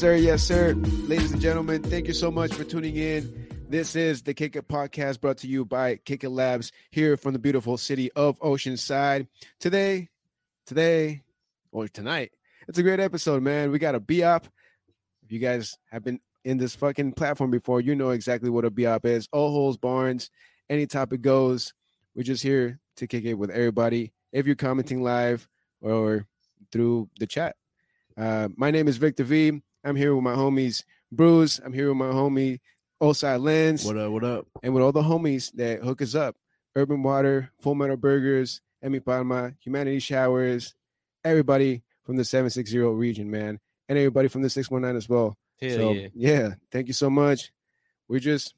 Sir. Yes, sir. Ladies and gentlemen, thank you so much for tuning in. This is the Kick It Podcast brought to you by Kick It Labs here from the beautiful city of Oceanside. Today, today, or tonight, it's a great episode, man. We got a BOP. If you guys have been in this fucking platform before, you know exactly what a BOP is. All holes, barns, any topic goes. We're just here to kick it with everybody. If you're commenting live or through the chat. Uh, my name is Victor V. I'm here with my homies Bruce. I'm here with my homie Osai Lens. What up? What up? And with all the homies that hook us up. Urban Water, Full Metal Burgers, Emi Palma, Humanity Showers, everybody from the 760 region, man. And everybody from the 619 as well. Hell so yeah. yeah, thank you so much. We're just,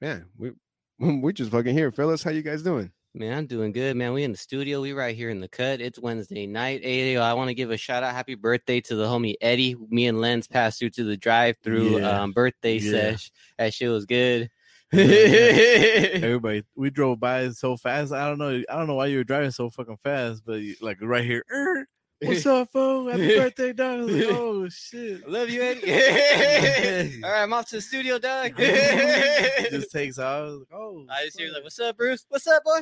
man, we we're just fucking here, fellas. How you guys doing? Man, I'm doing good, man. We in the studio. We right here in the cut. It's Wednesday night. Hey, I want to give a shout out. Happy birthday to the homie Eddie. Me and Lens passed through to the drive through Yeah. um, birthday Yeah. sesh. That shit was good. Everybody, we drove by so fast. I don't know. I don't know why you were driving so fucking fast, but you- like right here. "Er, What's up, fool? Happy birthday, dog. Like, oh shit. Love you, Eddie. All right, I'm off to the studio, dog. just takes off. I was like, oh. I just hear like, "What's up, Bruce? What's up, boy?"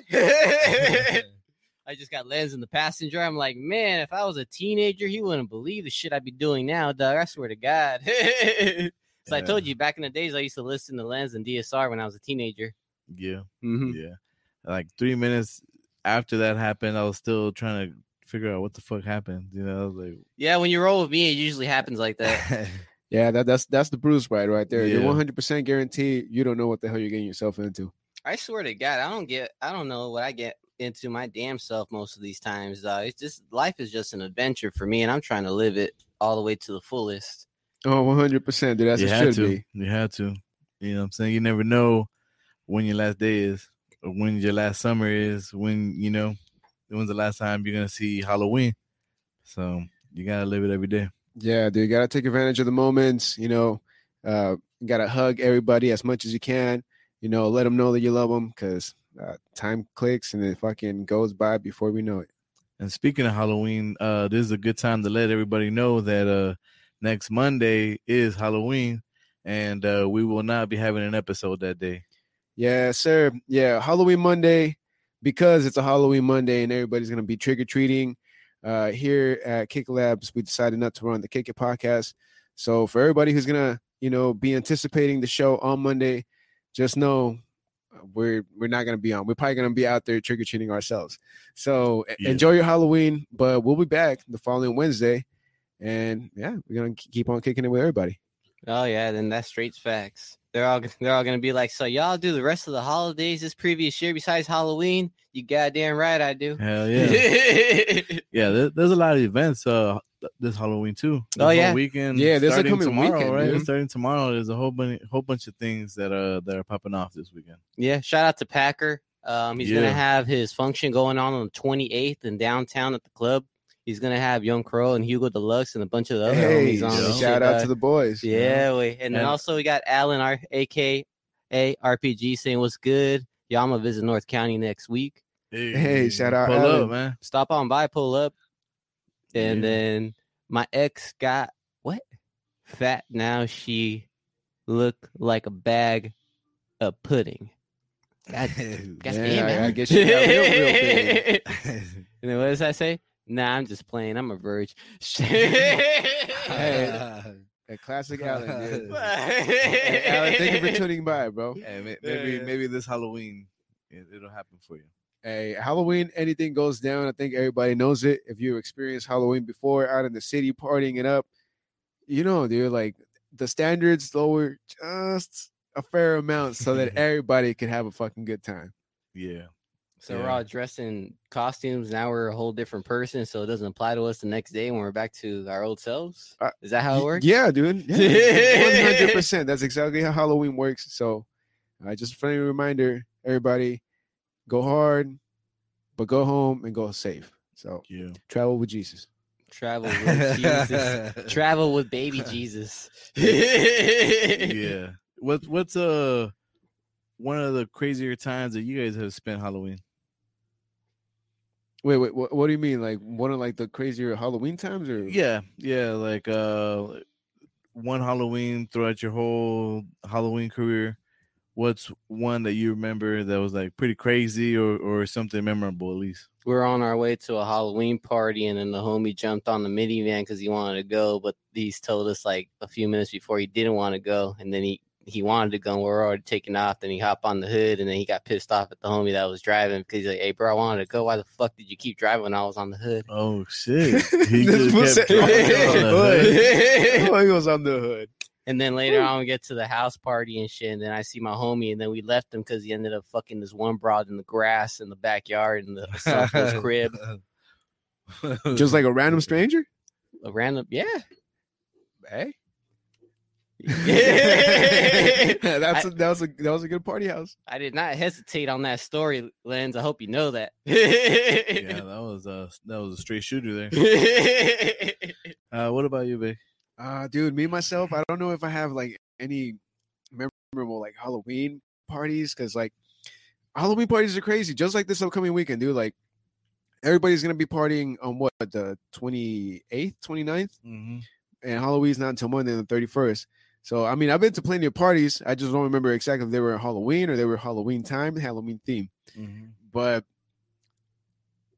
I just got Lens in the passenger. I'm like, man, if I was a teenager, he wouldn't believe the shit I'd be doing now, dog. I swear to God. so I told you back in the days, I used to listen to Lens and DSR when I was a teenager. Yeah, Mhm. yeah. Like three minutes after that happened, I was still trying to figure out what the fuck happened. You know, like, Yeah, when you roll with me, it usually happens like that. Yeah, that, that's that's the Bruce ride right there. You're 100 percent guaranteed you don't know what the hell you're getting yourself into. I swear to God, I don't get, I don't know what I get into my damn self most of these times, dog. It's just life is just an adventure for me, and I'm trying to live it all the way to the fullest. Oh, 100 percent, dude. That's you it had to. be. You had to. You know what I'm saying? You never know when your last day is, or when your last summer is, when you know, when's the last time you're gonna see Halloween. So you gotta live it every day. Yeah, dude. You gotta take advantage of the moments. You know, uh, you gotta hug everybody as much as you can. You know, let them know that you love them because uh, time clicks and it fucking goes by before we know it. And speaking of Halloween, uh, this is a good time to let everybody know that uh next Monday is Halloween, and uh, we will not be having an episode that day. Yeah, sir. Yeah, Halloween Monday because it's a Halloween Monday and everybody's gonna be trick or treating. Uh, here at Kick Labs, we decided not to run the Kick It podcast. So for everybody who's gonna, you know, be anticipating the show on Monday, just know uh, we're we're not gonna be on. We're probably gonna be out there trick or treating ourselves. So Yeah. enjoy your Halloween, but we'll be back the following Wednesday, and yeah, we're gonna keep on kicking it with everybody. Oh yeah, then that's straight facts. They're all they're all gonna be like, so y'all do the rest of the holidays this previous year besides Halloween? You goddamn right I do. Hell yeah, yeah. There, there's a lot of events uh this Halloween too. This Oh, yeah. weekend. Yeah, there's a starting coming tomorrow, weekend, right? dude. Starting tomorrow, there's a whole bunch whole bunch of things that uh that are popping off this weekend. yeah, shout out to Packer. Um, he's gonna have his function going on on the 28th in downtown at the club. He's gonna have Young Crow and Hugo Deluxe and a bunch of the other Hey, homies on. shout shit, out dog. to the boys. Yeah, wait. And then And- also we got Alan, our aka RPG, saying what's good. Y'all, I'm gonna visit North County next week. Hey, shout out Pull Alan. up, man. Stop on by, pull up. And Yeah. then my ex got what? Fat now she look like a bag of pudding. God, God Yeah, damn, I- I guess she got real, real big. and then what does I say? Nah, I'm just playing. I'm a virgin. Hey. Uh, a classic Alan, dude. Hey, Alan, thank you for tuning by, bro. Hey, may- maybe maybe this Halloween it, it'll happen for you. Hey, Halloween, anything goes down. I think everybody knows it. If you experienced Halloween before out in the city partying it up, you know, dude, like the standards lower just a fair amount so that everybody can have a fucking good time. Yeah. So we're all dressed in costumes. Now we're a whole different person, so it doesn't apply to us the next day when we're back to our old selves. Uh, Is that how it works? Yeah, dude. One hundred percent. That's exactly how Halloween works. So, uh, just a friendly reminder, everybody, go hard, but go home and go safe. So, Yeah. travel with Jesus. Travel with Jesus. Travel with baby Jesus. yeah. What what's uh one of the crazier times that you guys have spent Halloween? Wait, wait. What, what do you mean? Like one of like the crazier Halloween times, or Yeah, yeah, like uh one Halloween throughout your whole Halloween career, what's one that you remember that was like pretty crazy or or something memorable at least? We're on our way to a Halloween party, and then the homie jumped on the minivan because he wanted to go, but he's told us like a few minutes before he didn't want to go, and then he he wanted to go, and we are already taking off. Then he hopped on the hood, and then he got pissed off at the homie that was driving because he's like, "Hey, bro, I wanted to go. Why the fuck did you keep driving when I was on the hood?" Oh shit! He just kept said- driving on the hood. he was on the hood. And then later on, we get to the house party and shit. And then I see my homie, and then we left him because he ended up fucking this one broad in the grass in the backyard in the Southwest crib. Just like a random stranger. A random, yeah. Hey, I, that's a, that was a that was a good party house. I did not hesitate on that story, Lens. I hope you know that. yeah, that was uh that was a straight shooter there. Uh, what about you, babe? Uh, dude, me myself, I don't know if I have like any memorable like Halloween parties because like Halloween parties are crazy. Just like this upcoming weekend, dude. Like everybody's gonna be partying on what the 28th, 29th, Mm-hmm. and Halloween's not until Monday the 31st. So I mean, I've been to plenty of parties. I just don't remember exactly if they were Halloween or they were Halloween time, Halloween theme. Mm-hmm. But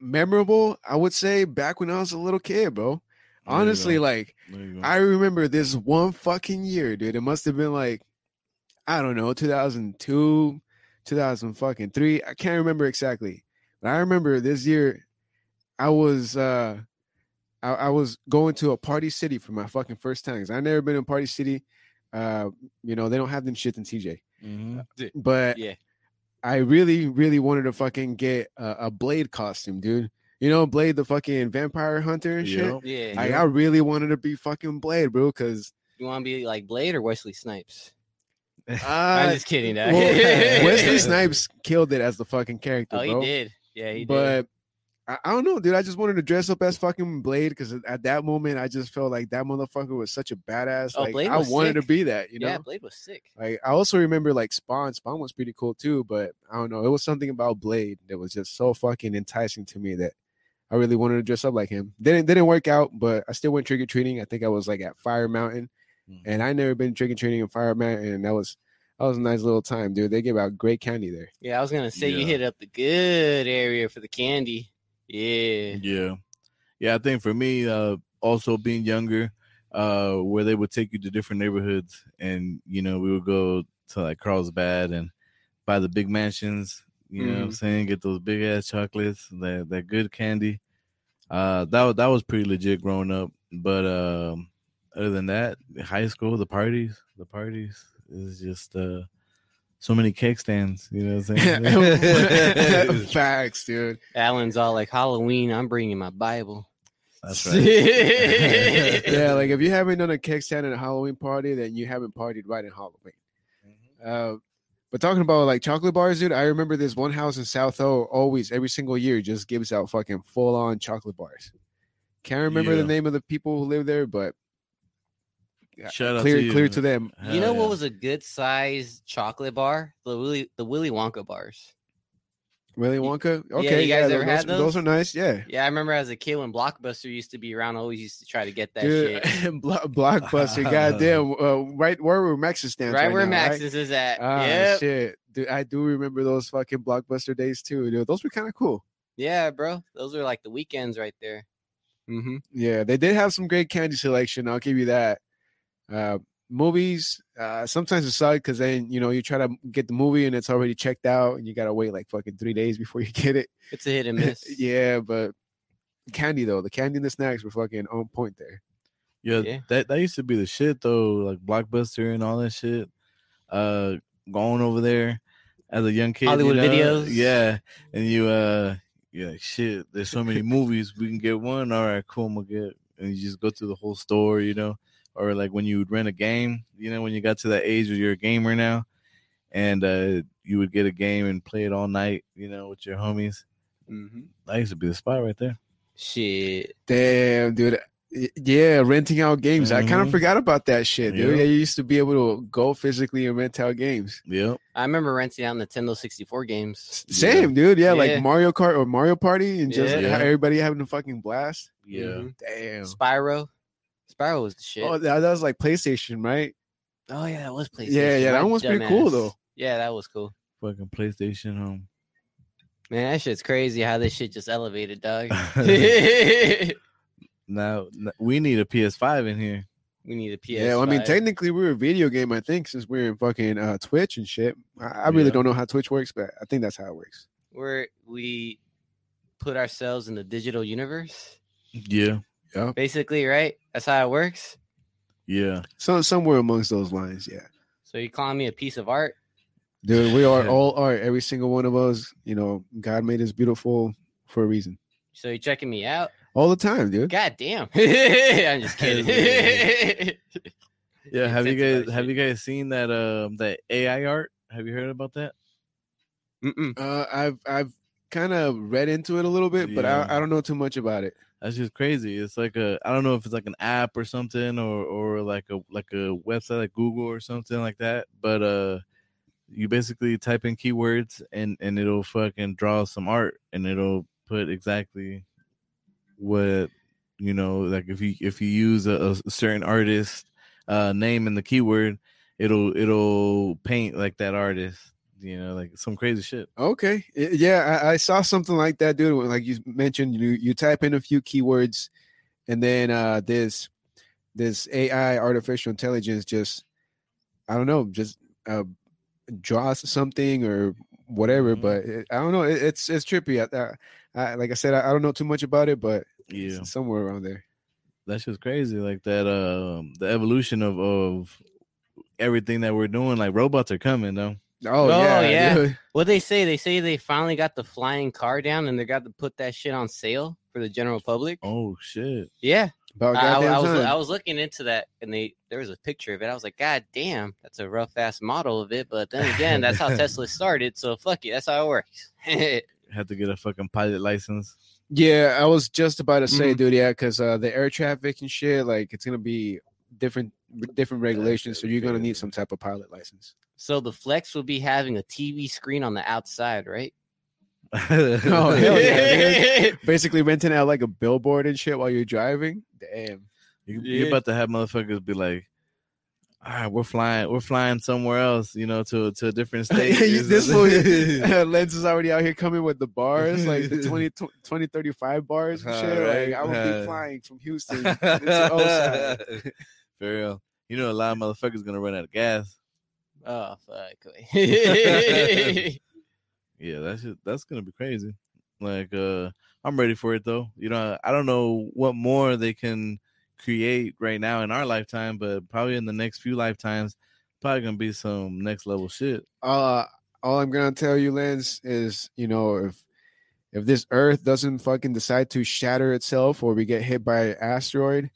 memorable, I would say back when I was a little kid, bro. Honestly, like I remember this one fucking year, dude. It must have been like, I don't know, 2002, 2000 fucking three. I can't remember exactly, but I remember this year, I was uh, I, I was going to a party city for my fucking first time. 'cause I never been in party city. Uh, you know they don't have them shit in TJ, Mm-hmm. but yeah. I really, really wanted to fucking get a, a Blade costume, dude. You know, Blade, the fucking vampire hunter and shit. Yep. Yeah. Like, I really wanted to be fucking Blade, bro, because you want to be like Blade or Wesley Snipes? I'm uh, just kidding. well, Wesley Snipes killed it as the fucking character, Oh, he did. Yeah, he did. I, I don't know, dude. I just wanted to dress up as fucking Blade because at that moment, I just felt like that motherfucker was such a badass. Oh, like Blade I wanted to be that, you know. yeah, Blade was sick. Like I also remember like Spawn. Spawn was pretty cool too, but I don't know. It was something about Blade that was just so fucking enticing to me that I really wanted to dress up like him. Didn't didn't work out, but I still went trick or treating. I think I was like at Fire Mountain, Mhm. and I never been trick or treating in Fire Mountain, and that was that was a nice little time, dude. They give out great candy there. Yeah, I was gonna say you hit up the good area for the candy. Yeah. Yeah. Yeah, I think for me, uh also being younger, uh, where they would take you to different neighborhoods and you know, we would go to like Carlsbad and buy the big mansions, you know what I'm saying, get those big ass chocolates, that that good candy. Uh that was that was pretty legit growing up. But um other than that, high school, the parties, the parties is just uh so many cake stands, you know what I'm saying? Facts, dude. Alan's all like Halloween. I'm bringing my Bible. That's right. Yeah, like if you haven't done a cake stand at a Halloween party, then you haven't partied right in Halloween. Uh, but talking about like chocolate bars, dude, I remember this one house in South O always every single year just gives out fucking full on chocolate bars. Can't remember the name of the people who live there, but yeah, Shout out clear to you. clear to them. you know Hell what was a good size chocolate bar? The Willy the Willy Wonka bars. Willy You- Wonka. yeah, Okay, you yeah, guys tho- ever those, had those those? are nice. Yeah. Yeah, I remember as a kid when Blockbuster used to be around, I always used to try to get that Dude, shit. Blo- Blockbuster, goddamn! Uh, right where were Max's stands? Right, where now, right? Is at. Ah, yep. shit, dude, I do remember those fucking blockbuster days too, dude. Those were kind of cool. Yeah, bro. Those were like the weekends right there. Mm-hmm. Yeah, they did have some great candy selection. I'll give you that. Uh, movies, uh, sometimes it sucks because then you know you try to get the movie and it's already checked out, and you gotta wait like fucking three days before you get it. It's a hit and miss. yeah, but candy though, the candy and the snacks were fucking on point there. Yeah, Yeah. that that used to be the shit though, like Blockbuster and all that shit. Uh, going over there as a young kid, you Hollywood know? Videos. yeah, and you uh, you're like shit. There's so many movies, we can get one. All right, cool, I'm gonna get, and you just go through the whole store, you know, or like when you would rent a game, you know, when you got to that age where you're a gamer now, and uh, you would get a game and play it all night, you know, with your homies. mm-hmm. That used to be the spot right there. Shit. Damn, dude. Yeah, renting out games. I kind of forgot about that shit, dude. Yeah. Yeah, you used to be able to go physically and rent out games. Yeah. I remember renting out Nintendo 64 games. S- Same, dude. Yeah, Yeah. like Mario Kart or Mario Party, and just Yeah. ha- everybody having a fucking blast. Yeah. Mhm. Damn. Spyro. Spyro was the shit. Oh, that, that was like PlayStation, right? Oh yeah, that was PlayStation. Yeah, yeah, that one was pretty cool, though. Yeah, that was cool. Fucking PlayStation home. Man, that shit's crazy how this shit just elevated, dog. Now we need a PS5 in here. We need a PS. Yeah, well, I mean, technically we're a video game. I think since we're in fucking uh, Twitch and shit. I, I really Yeah. don't know how Twitch works, but I think that's how it works. where we put ourselves in the digital universe, Yeah, basically, right? That's how it works. yeah. So somewhere amongst those lines, yeah. So you calling me a piece of art? Dude, we are all art. Every single one of us. You know, God made us beautiful for a reason. So you checking me out? All the time, dude. God damn! I'm just kidding. Yeah, have you guys have you guys seen that um that AI art? Have you heard about that? Mm-mm. Uh, I've I've kind of read into it a little bit, but I, I don't know too much about it. That's just crazy. It's like a I don't know if it's like an app or something or or like a like a website like Google or something like that. But uh you basically type in keywords and and it'll fucking draw some art and it'll put exactly what you know like if you if you use a, a certain artist uh name in the keyword it'll it'll paint like that artist you know like some crazy shit Okay, yeah, I, I saw something like that, dude. Like you mentioned, you you type in a few keywords, and then uh this this AI artificial intelligence just I don't know, just uh draws something or whatever. Mhm. But it, I don't know. It, it's it's trippy. I, I, I like I said, I, I don't know too much about it, but yeah somewhere around there. that's just crazy like that um the evolution of of everything that we're doing like robots are coming though Oh, Oh, yeah, yeah. dude. What they say? They say they finally got the flying car down, and they got to put that shit on sale for the general public. oh shit Yeah, About I, I- was. I was looking into that, and they there was a picture of it. I was like, God damn, that's a rough ass model of it. But then again, that's how Tesla started. So fuck it, that's how it works. had to get a fucking pilot license Yeah, I was just about to say, Mhm. dude. Yeah, because uh, the air traffic and shit, like it's gonna be different, different regulations. So you're gonna need some type of pilot license. So the Flex will be having a TV screen on the outside, right? Oh, yeah. Basically, renting out like a billboard and shit while you're driving. Damn. You, Yeah. You're about to have motherfuckers be like, all right, we're flying, we're flying somewhere else, you know, to to a different state. this fool, Lens is already out here coming with the bars, like the 20, 20 35 bars and shit. Alright, Like I would uh, be flying from Houston to Osaka. For real. You know, a lot of motherfuckers gonna run out of gas. Oh fuck. Yeah, that's just, that's gonna be crazy. Like, uh, I'm ready for it though. You know, I don't know what more they can create right now in our lifetime, but probably in the next few lifetimes, probably gonna be some next level shit. uh all I'm gonna tell you, Lens, is you know if if this Earth doesn't fucking decide to shatter itself or we get hit by an asteroid,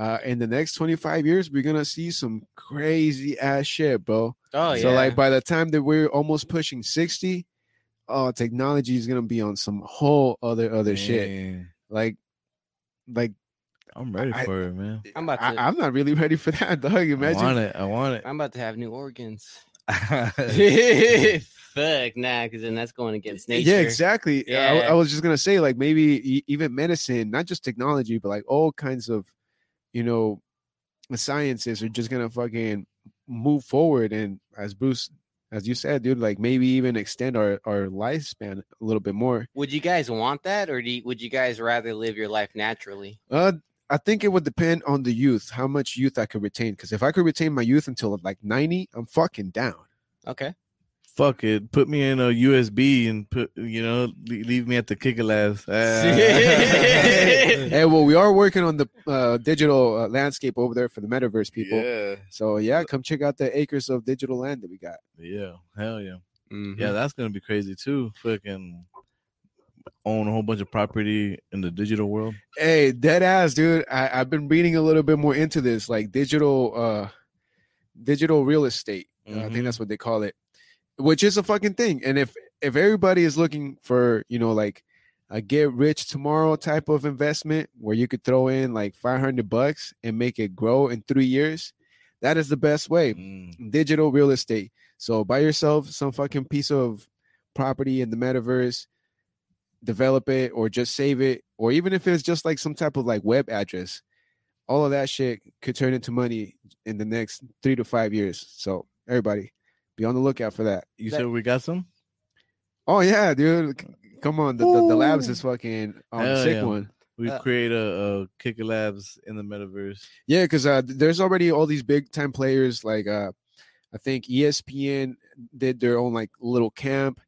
uh, in the next 25 years we're gonna see some crazy ass shit, bro. oh yeah. So like by the time that we're almost pushing 60, oh, technology is gonna be on some whole other other shit. Like, like I'm ready I- for it, man. I'm about to. I, I'm not really ready for that, dog. I Imagine. want it. I want it. I'm about to have new organs. Fuck, nah, because then that's going against nature. Yeah, exactly. I- I, was just gonna say, like maybe even medicine, not just technology, but like all kinds of, you know, the sciences are just gonna fucking move forward. And as Bruce, as you said, dude, like maybe even extend our our lifespan a little bit more. Would you guys want that, or do you, would you guys rather live your life naturally? Uh, I think it would depend on the youth, how much youth I could retain. Because if I could retain my youth until like 90, I'm fucking down. Okay. Fuck it. Put me in a USB and put you know leave me at the Kick It Labs. Hey, well, we are working on the uh, digital uh, landscape over there for the metaverse people. Yeah, So yeah, come check out the acres of digital land that we got. yeah, hell yeah, Mm-hmm. yeah. That's gonna be crazy too. Fucking own a whole bunch of property in the digital world. Hey, dead ass, dude. I, I've been reading a little bit more into this, like digital, uh, digital real estate. Uh, I think that's what they call it, which is a fucking thing. And if if everybody is looking for, you know, like a get rich tomorrow type of investment where you could throw in like five hundred bucks and make it grow in three years, that is the best way. Mm. digital real estate. So buy yourself some fucking piece of property in the metaverse, develop it or just save it, or even if it's just like some type of like web address, all of that shit could turn into money in the next three to five years. So everybody, be on the lookout for that. You That- said we got some? Oh yeah, dude. Come on, the, the, the labs is fucking on the Hell sick yeah. one. We Uh, create a, a Kick It Labs in the metaverse. Yeah, because uh, there's already all these big time players like uh, I think ESPN did their own like little camp.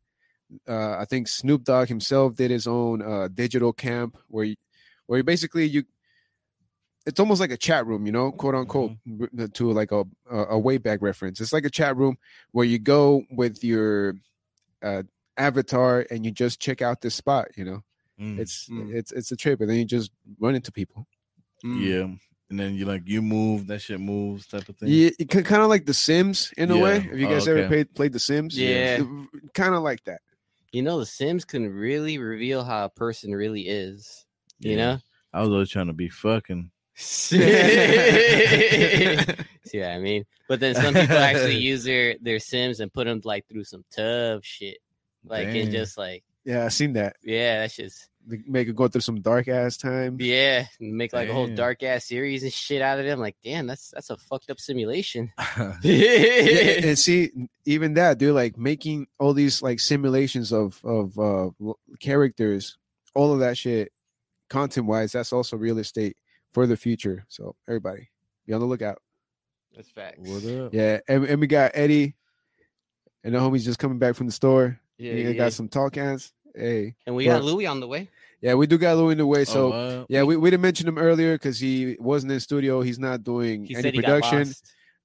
Uh, I think Snoop Dogg himself did his own uh, digital camp where you, where you basically you it's almost like a chat room, you know, quote unquote, r- to like a a a way back reference. It's like a chat room where you go with your uh, avatar and you just check out this spot. You know, Mm. it's Mm. it's it's a trip, and then you just run into people. yeah. And then you like you move, that shit moves type of thing. Yeah, kind of like The Sims in a way. Yeah. Have you Oh, guys ever played played The Sims? Yeah. kind of like that. You know, The Sims can really reveal how a person really is. You Yeah. know? I was always trying to be fucking. See what I mean? But then some people actually use their their Sims and put them like through some tough shit, like Dang. and just like Yeah, I seen that. yeah, that's just Make it go through some dark ass time. yeah, make like a whole dark ass series and shit out of them. Like, damn, that's that's a fucked up simulation. Yeah, and see, even that, dude, like making all these like simulations of of uh characters, all of that shit, content wise, that's also real estate for the future. So everybody, be on the lookout. That's facts. what up? Yeah, and, and we got Eddie, and the homies just coming back from the store. Yeah, we yeah. got some tall cans. Hey, and we Well- got Louis on the way. yeah, we do got Louis in the way. So Oh, wow. yeah, we, we didn't mention him earlier because he wasn't in studio. He's not doing He any said he got production,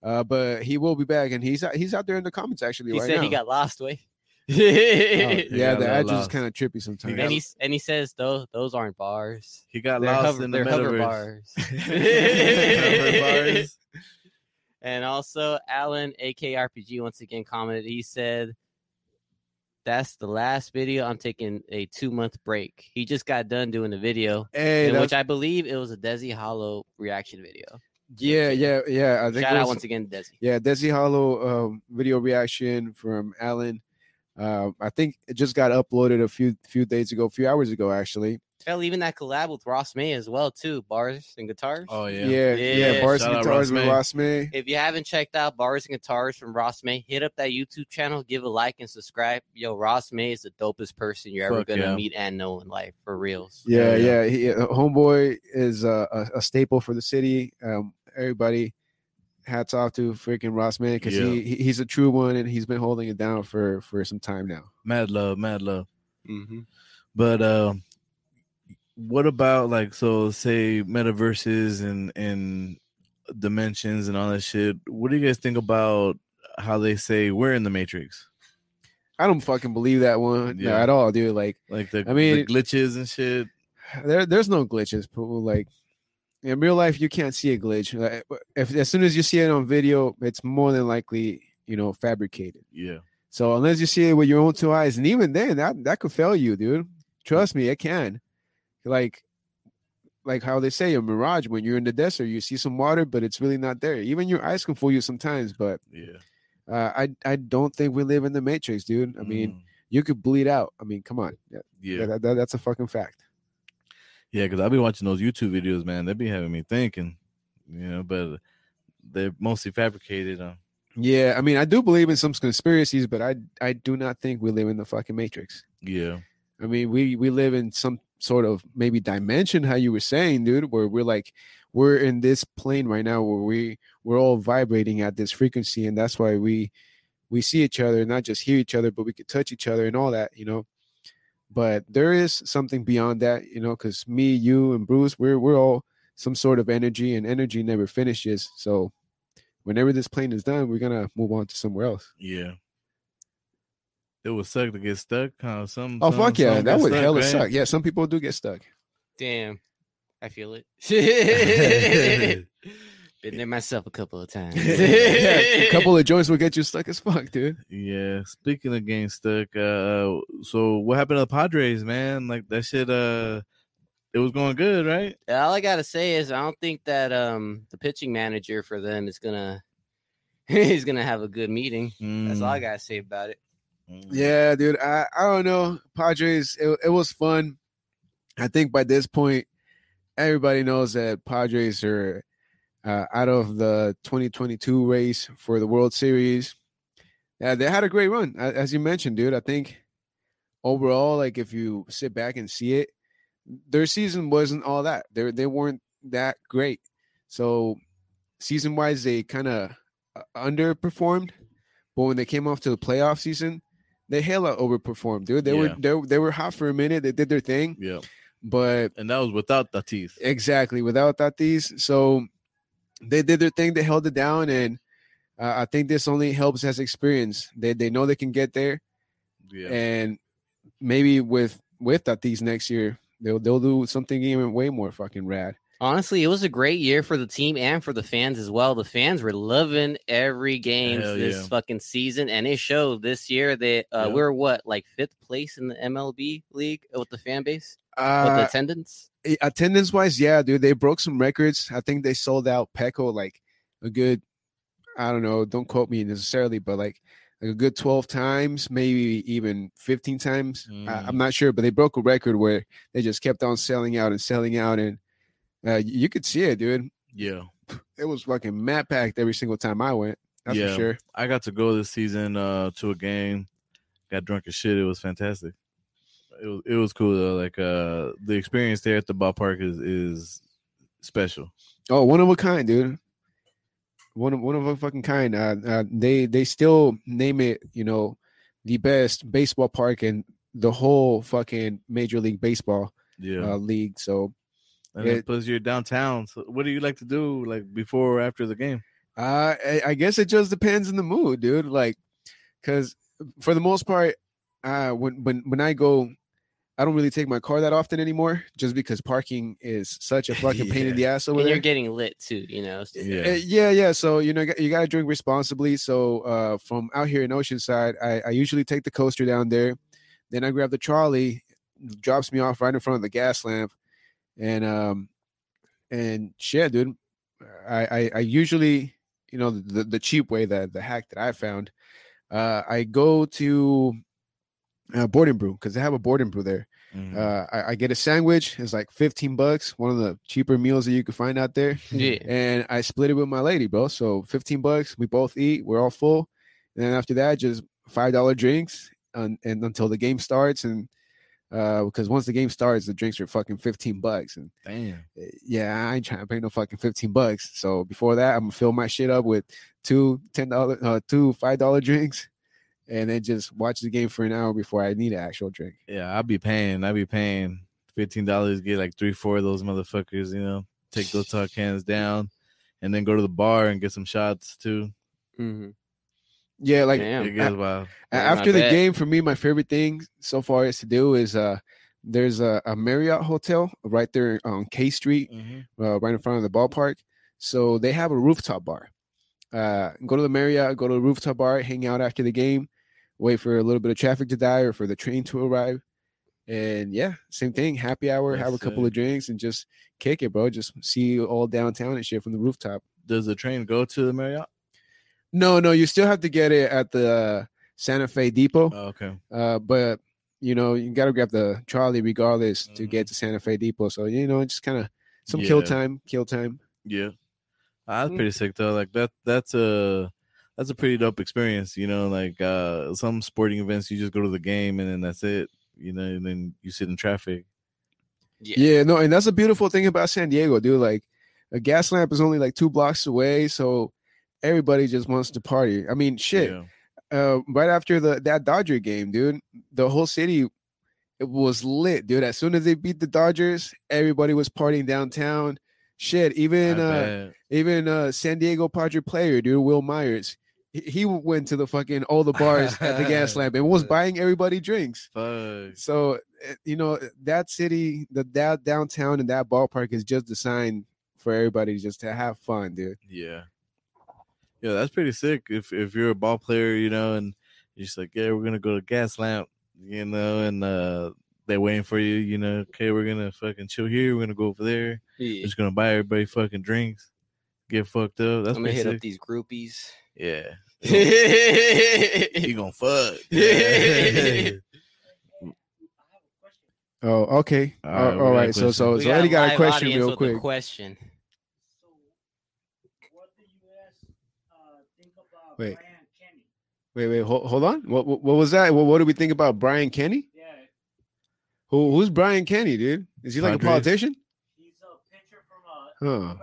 uh, but he will be back, and he's out, he's out there in the comments actually He right said now. he got lost. Way. Oh, yeah, got the a edge little is kind of trippy sometimes. got- and he and he says those those aren't bars. He got They're, lost hover, in the they're hover bars. Hover bars. And also, Alan, AKRPG, once again commented. He said, "That's the last video. I'm taking a two month break." He just got done doing the video, Hey, in which I believe it was a Desi Hollow reaction video. yeah, yeah, yeah. I think Shout it out once again, Desi. Yeah, Desi Hollow um, video reaction from Alan. Uh, I think it just got uploaded a few few days ago, a few hours ago actually. Hell, even that collab with Ross May as well too. Bars and guitars. Oh Yeah, yeah. yeah, Yeah. bars Shout and guitars Ross with May. Ross May. If you haven't checked out Bars and Guitars from Ross May, hit up that YouTube channel, give a like and subscribe. Yo, Ross May is the dopest person you're ever gonna yeah. meet and know in life, for reals. Yeah, yeah. yeah. He, uh, homeboy is a, a, a staple for the city. Um, everybody, hats off to freaking Ross May because Yeah. he, he he's a true one and he's been holding it down for for some time now. Mad love, mad love. Mm-hmm. But uh, what about like so say metaverses and and dimensions and all that shit? What do you guys think about how they say we're in the matrix? I don't fucking believe that one no, at all, dude. Like Like the, I mean- the glitches and shit. there there's no glitches people like in real life you can't see a glitch. Like, if as soon as you see it on video it's more than likely you know fabricated. Yeah. so unless you see it with your own two eyes and even then that that could fail you dude. Trust me it can. Like like how they say a mirage when you're in the desert you see some water but it's really not there. Even your eyes can fool you sometimes but Yeah. uh, i i don't think we live in the matrix dude. I mean Mm, you could bleed out. I mean come on. Yeah, yeah. that- that- that's a fucking fact Yeah, because I've been watching those YouTube videos, man. They be having me thinking, you know, but they're mostly fabricated. Uh, Yeah, I mean, I do believe in some conspiracies, but I I do not think we live in the fucking matrix. yeah, I mean, we we live in some sort of maybe dimension, how you were saying, dude, where we're like we're in this plane right now where we we're all vibrating at this frequency, and that's why we we see each other, not just hear each other, but we could touch each other and all that, you know. But there is something beyond that, you know, because me, you, and Bruce, we're we're all some sort of energy, and energy never finishes. So whenever this plane is done, we're gonna move on to somewhere else. yeah. It would suck to get stuck. Huh? Some. Oh some- fuck yeah, that get would stuck, hella right? suck. Yeah, some people do get stuck. Damn, I feel it. Been there myself a couple of times. yeah, a couple of joints will get you stuck as fuck, dude. Yeah. Speaking of getting stuck, uh, so what happened to the Padres, man? Like that shit. Uh, it was going good, right? All I gotta say is I don't think that um the pitching manager for them is gonna he's gonna have a good meeting. That's all I gotta say about it. Mm. Yeah, dude. I, I don't know. Padres, it, it was fun. I think by this point, everybody knows that Padres are uh, out of the 2022 race for the World Series. Yeah, they had a great run, as you mentioned, dude. I think overall, like if you sit back and see it, their season wasn't all that. They they weren't that great. So season wise, they kind of underperformed. But when they came off to the playoff season, they hella overperformed, dude. They were they, they were hot for a minute. They did their thing, Yeah, but and that was without Tatis. Exactly. Without Tatis, so they did their thing. They held it down, and uh, I think this only helps as experience. They they know they can get there, Yeah, and maybe with with Tatis next year, they'll they'll do something even way more fucking rad. Honestly, it was a great year for the team and for the fans as well. The fans were loving every game Hell this yeah. fucking season, and it showed this year that uh, Yeah. we're what like fifth place in the MLB league with the fan base with the Uh, attendance. Attendance wise, yeah, dude, they broke some records. I think they sold out Petco like a good, I don't know, don't quote me necessarily, but like a good 12 times, maybe even 15 times. I, Mm. I'm not sure, but they broke a record where they just kept on selling out and selling out. And uh, you could see it, dude. yeah. It was fucking mad packed every single time I went. That's Yeah. for sure. I got to go this season uh, to a game. Got drunk as shit. It was fantastic. It was it was cool though. Like uh, the experience there at the ballpark is is special. Oh, one of a kind, dude. One of one of a fucking kind. Uh, uh, they they still name it, you know, the best baseball park in the whole fucking Major League Baseball Yeah. uh, league. So and it- plus you're downtown. So what do you like to do like before or after the game? uh, I, I guess it just depends on the mood, dude. Like, because for the most part, uh, when when when I go, I don't really take my car that often anymore, just because parking is such a fucking pain in the ass over And there. you're getting lit too, you know. so- Yeah. Yeah, yeah. So you know, you got to drink responsibly. So uh, from out here in Oceanside, I, I usually take the coaster down there. Then I grab the trolley, drops me off right in front of the Gaslamp, and um, and shit, dude. I I, I usually, you know, the the cheap way, that the hack that I found. Uh, I go to uh, Board and Brew because they have a Board and Brew there. Mhm. Uh, I, I get a sandwich. It's like fifteen bucks, one of the cheaper meals that you can find out there Yeah. and I split it with my lady, bro. So 15 bucks, we both eat, we're all full. And then after that, just five dollar drinks and, and until the game starts. And uh because once the game starts, the drinks are fucking 15 bucks. And Damn. uh, yeah, I ain't trying to pay no fucking 15 bucks. So before that, I'm gonna fill my shit up with two ten dollar uh two five dollar drinks and then just watch the game for an hour before I need an actual drink. Yeah, I'll be paying. I'll be paying fifteen dollars, get like three, four of those motherfuckers, you know, take those talk cans down and then go to the bar and get some shots too. Mhm. Yeah, like Damn. it gets wild. A- after the bet. game for me my favorite thing so far is to do is uh there's a, a marriott hotel right there on k street uh, right in front of the ballpark so they have a rooftop bar uh go to the marriott go to the rooftop bar hang out after the game wait for a little bit of traffic to die or for the train to arrive and yeah same thing happy hour have a That's couple of drinks and just kick it bro just see all downtown and shit from the rooftop Does the train go to the Marriott? no no you still have to get it at the santa fe depot Oh, okay. Uh, but you know, you got to grab the trolley regardless to Mhm. get to Santa Fe Depot. So you know, just kind of some kill time, kill time. Yeah. Ah, That's Mm. pretty sick though. Like that that's a that's a pretty dope experience, you know, like uh some sporting events you just go to the game and then that's it. You know, and then you sit in traffic. Yeah. Yeah, no, and that's a beautiful thing about San Diego, dude. Like, a Gaslamp is only like two blocks away, so everybody just wants to party. I mean, shit. Yeah. Uh, right after the that Dodger game, dude, the whole city it was lit, dude. As soon as they beat the Dodgers, everybody was partying downtown. Shit, even uh, even uh San Diego Padre player, dude, Wil Myers, he, he went to the fucking all the bars at the gas lamp and was buying everybody drinks. Fuck. So eh, you know that city, the that downtown and that ballpark is just designed for everybody just to have fun, dude. Yeah. Yeah, that's pretty sick. If if you're a ball player, you know, and you're just like, yeah, we're gonna go to Gaslamp, you know, and uh they're waiting for you, you know, okay, we're gonna fucking chill here, we're gonna go over there, Yeah. just gonna buy everybody fucking drinks, get fucked up. That's I'm gonna hit sick. up these groupies. Yeah. Yeah. You gonna fuck. Yeah. Oh, okay. All All right, right. we all got a. So, so, We so Eddie got a question real with a quick. question. So, what do you guys uh, think about Wait. Brian Kenny? Wait, wait, hold, hold on. What, what, what was that? What, what do we think about Brian Kenny? Yeah, Who, who's Brian Kenny, dude? Is he like a politician? he's a pitcher from uh, Huh.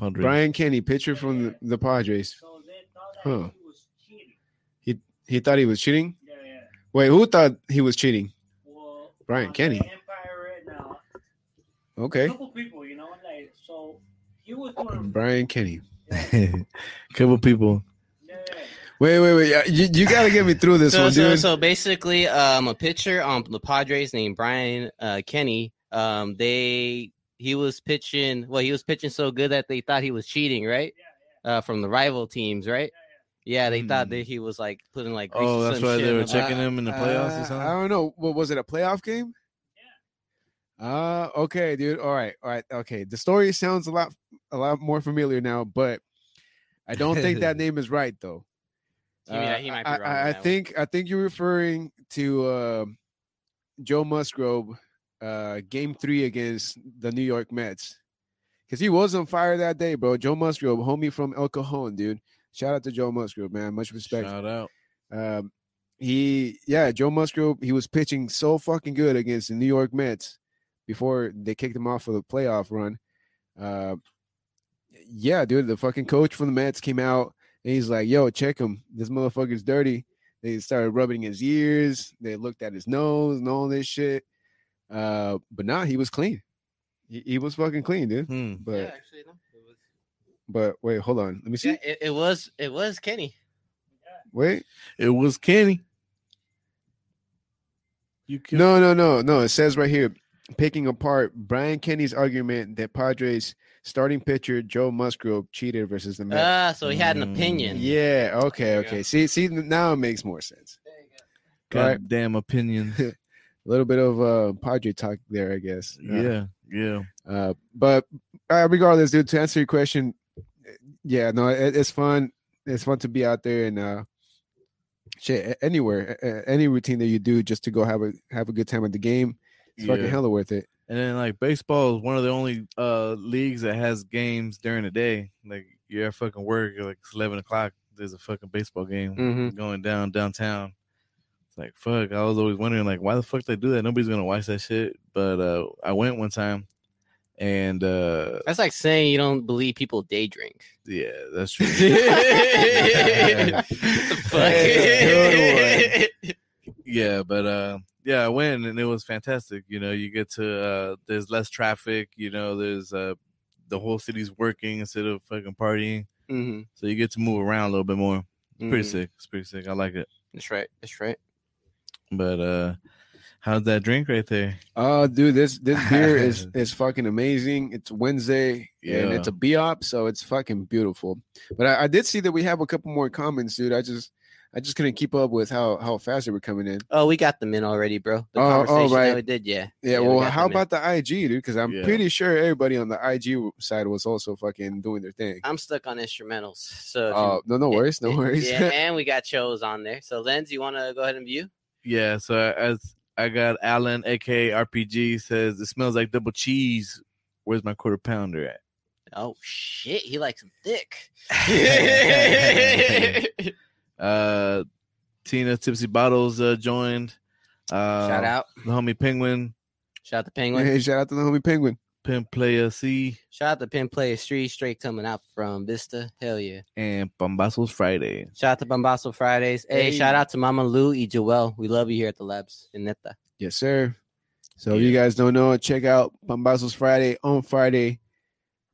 Padres. Brian Kenny, pitcher from the, the Padres. So they thought that Huh. he was cheating. He thought he was cheating. Yeah, yeah. Wait, who thought he was cheating? Well, Brian Kenny. Empire right now. Okay, A couple people, you know, like so he was doing. Brian Kenny. Yeah, Couple people. yeah, yeah. Wait, wait, wait. You, you got to get me through this so, one, so, dude. so basically, um, a pitcher on the Padres named Brian uh, Kenny. Um, they he was pitching. Well, he was pitching so good that they thought he was cheating, right? Uh, from the rival teams, right? Yeah, they thought Hmm. that he was like putting like. Oh, that's why they were checking him in the playoffs or Uh, something. I don't know. What was it? A playoff game? Yeah. Uh okay, dude. All right, all right, okay. The story sounds a lot, a lot more familiar now, but I don't think that name is right though. He might- he might be I, wrong I, I that one. think I think you're referring to uh, Joe Musgrove, uh, Game Three against the New York Mets, because he was on fire that day, bro. Joe Musgrove, homie from El Cajon, dude. Shout out to Joe Musgrove, man. Much respect. Shout out. Um, he, yeah, Joe Musgrove, he was pitching so fucking good against the New York Mets before they kicked him off for the playoff run. Uh, yeah, dude, the fucking coach from the Mets came out and he's like, "Yo, check him. This motherfucker's dirty." They started rubbing his ears. They looked at his nose and all this shit. Uh, but nah, he was clean. He, he was fucking clean, dude. Hmm. But yeah, actually, no. It was, but wait, hold on. Let me see. yeah, it, it was it was Kenny. Wait. It was Kenny. You killed No, no, no, no. It says right here, picking apart Brian Kenny's argument that Padres starting pitcher Joe Musgrove cheated versus the Mets. Ah, so he had an Mm. opinion. yeah, okay, okay. go. See, see, now it makes more sense. Right. goddamn opinions. A little bit of uh Padre talk there, I guess. Uh, yeah, yeah. Uh, but uh, regardless, dude, to answer your question, yeah, no, it, it's fun. It's fun to be out there and uh, shit anywhere, any routine that you do, just to go have a have a good time at the game. It's fucking Yeah. hella worth it. And then like baseball is one of the only uh leagues that has games during the day. Like you're at fucking work, like it's eleven o'clock. There's a fucking baseball game Mhm. going down downtown. It's like fuck. I was always wondering like why the fuck they do that. Nobody's gonna watch that shit. But uh I went one time, and uh That's like saying you don't believe people day drink. yeah, that's true. Fuck? yeah but uh yeah i went and it was fantastic you know you get to uh there's less traffic you know there's uh the whole city's working instead of fucking partying Mhm, so you get to move around a little bit more It's pretty mhm. sick it's pretty sick i like it That's right. That's right. but uh how's that drink right there Oh, dude, this this beer is is fucking amazing. It's Wednesday and Yeah. it's a Biop, so it's fucking beautiful. But I, I did see that we have a couple more comments, dude. I just I just couldn't keep up with how how fast they were coming in. Oh, we got them in already, bro. The Oh, oh, conversation right. that we did, yeah. Yeah, we well, got how them in. about the IG, dude? Because I'm Yeah. pretty sure everybody on the IG side was also fucking doing their thing. I'm stuck on instrumentals. So if Oh, you- no, no worries, no Yeah, worries. Yeah, and we got shows on there. So, Lens, you want to go ahead and view? yeah so as i got alan aka rpg says it smells like double cheese where's my quarter pounder at Oh shit, he likes them thick. uh tina tipsy bottles uh joined uh Shout out, the homie penguin shout out to Penguin. hey, shout out to the homie Penguin. Pimp player c Shout out to Pin Player Street straight coming out from Vista. Hell yeah. and bombassos friday Shout out to Bombasso Fridays. Hey, Hey. shout out to Mama Lou y Joel. We love you here at the labs in Neta. Yes, sir. So if you guys don't know, check out Bombazos Friday on Friday.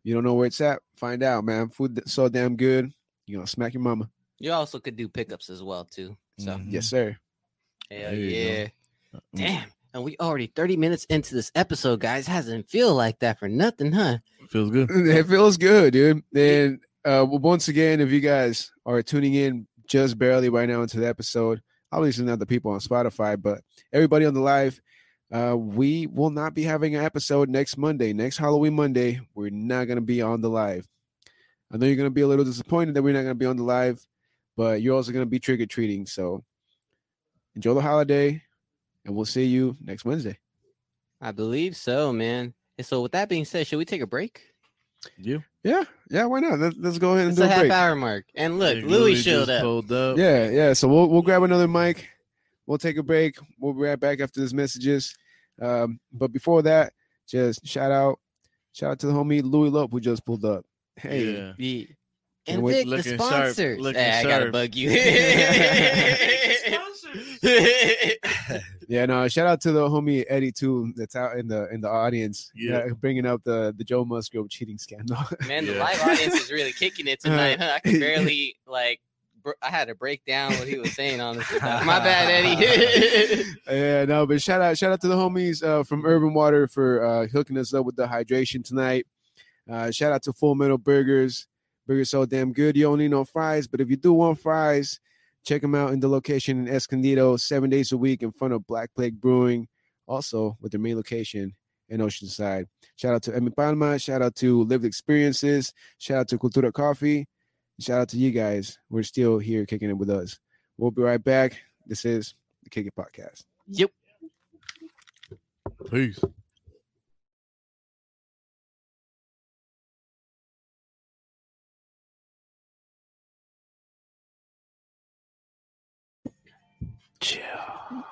You don't know where it's at? Find out, man. Food so damn good. You're gonna smack your mama. You also could do pickups as well too. So Mhm. Yes, sir. hell There go. yeah. Mm. Damn. And we already 30 minutes into this episode, guys. Hasn't feel like that for nothing, huh? feels good It feels good, dude. And uh well, once again, if you guys are tuning in just barely right now into the episode, obviously not the people on Spotify, but everybody on the live, uh, we will not be having an episode next Monday, next Halloween Monday. We're not gonna be on the live. I know you're gonna be a little disappointed that we're not gonna be on the live, but you're also gonna be trick or treating. So enjoy the holiday, and we'll see you next Wednesday. I believe so, man. And so, with that being said, should we take a break? You? Yeah, yeah. Why not? Let, let's go ahead and It's do a a half break. hour mark. And look, Hey, Louis just showed up. up. Yeah, yeah. So we'll we'll grab another mic. We'll take a break. We'll be right back after this messages. Um, but before that, just shout out, shout out to the homie Louis Lope who just pulled up. Hey, Yeah. Yeah. And wait- Vic, the Looking sharp, sponsors. looking Hey, I gotta bug you. yeah, no. Shout out to the homie Eddie too. That's out in the in the audience. Yeah. bringing up the the Joe Musgrove cheating scandal. Man, the Yeah. live audience is really kicking it tonight. Huh? I can barely like. I had to break down what he was saying on this. My bad, Eddie. yeah, no, but shout out, shout out to the homies uh, from Urban Water for uh, hooking us up with the hydration tonight. Uh, shout out to Full Metal Burgers. Burgers so damn good. You don't need no fries, but if you do want fries, check them out in the location in Escondido, seven days a week in front of Black Plague Brewing. Also with their main location in Oceanside. Shout out to Emi Palma. Shout out to Lived Experiences. Shout out to Cultura Coffee. Shout out to you guys. We're still here kicking it with us. We'll be right back. This is the Kick It Podcast. yep. Peace.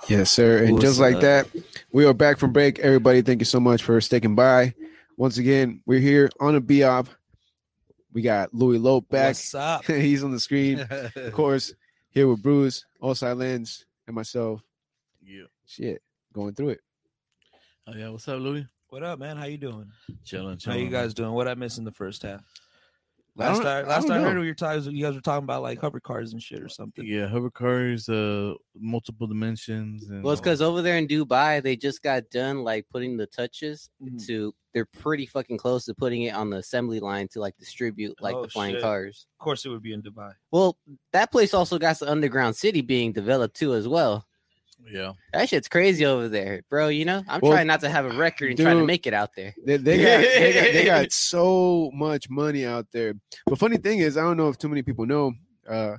Yes, sir. And What's just like up? that, we are back from break. Everybody, thank you so much for sticking by. Once again, we're here on a BOP. We got Louis Lope back. What's up? He's on the screen. Of course, here with Bruce, Osai Lens, and myself. yeah. Shit, going through it. Oh yeah. What's up, Louis? What up, man? How you doing? Chilling, How chilling. you guys doing? What I missed in the first half? I Last don't- time, I last don't I heard know. of your times, you guys were talking about like hover cars and shit or something. Yeah, hover cars, uh, multiple dimensions, and Well, it's because over there in Dubai, they just got done like putting the touches Mhm. to. They're pretty fucking close to putting it on the assembly line to like distribute like Oh, the flying shit. cars. Of course, it would be in Dubai. Well, that place also got the underground city being developed too as well. Yeah, That shit's crazy over there, bro. You know, I'm Well, trying not to have a record and trying to make it out there. They, they got they got they got so much money out there. But funny thing is, I don't know if too many people know. Uh,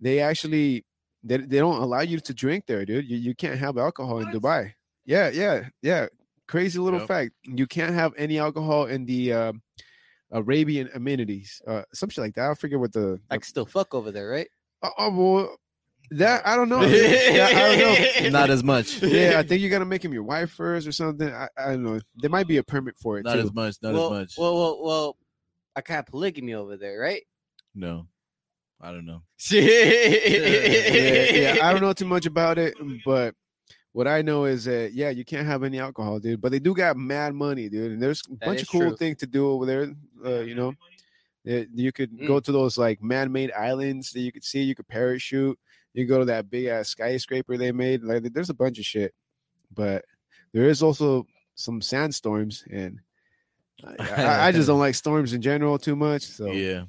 they actually they, they don't allow you to drink there, dude. You, you can't have alcohol in Dubai. Yeah, yeah, yeah. Crazy little Yep. fact. You can't have any alcohol in the uh, Arabian Emirates. Uh, some shit like that. I forget what the. I can still fuck over there, right? oh, oh, well, that I don't know. Yeah, I don't know. not as much. Yeah, I think you gotta make him your wife first or something. I, I don't know. There might be a permit for it Not too. as much. Not well, as much. well, well, well, I can have polygamy over there, right? no, I don't know. yeah, yeah. I don't know too much about it, but what I know is that yeah, you can't have any alcohol, dude. But they do got mad money, dude, and there's a That bunch of cool true. things to do over there. Uh, you know, you could go Mm. to those like man-made islands that you could see. You could parachute. You go to that big ass skyscraper they made. Like, there's a bunch of shit, but there is also some sandstorms, and I, I, I just don't like storms in general too much. So Yeah,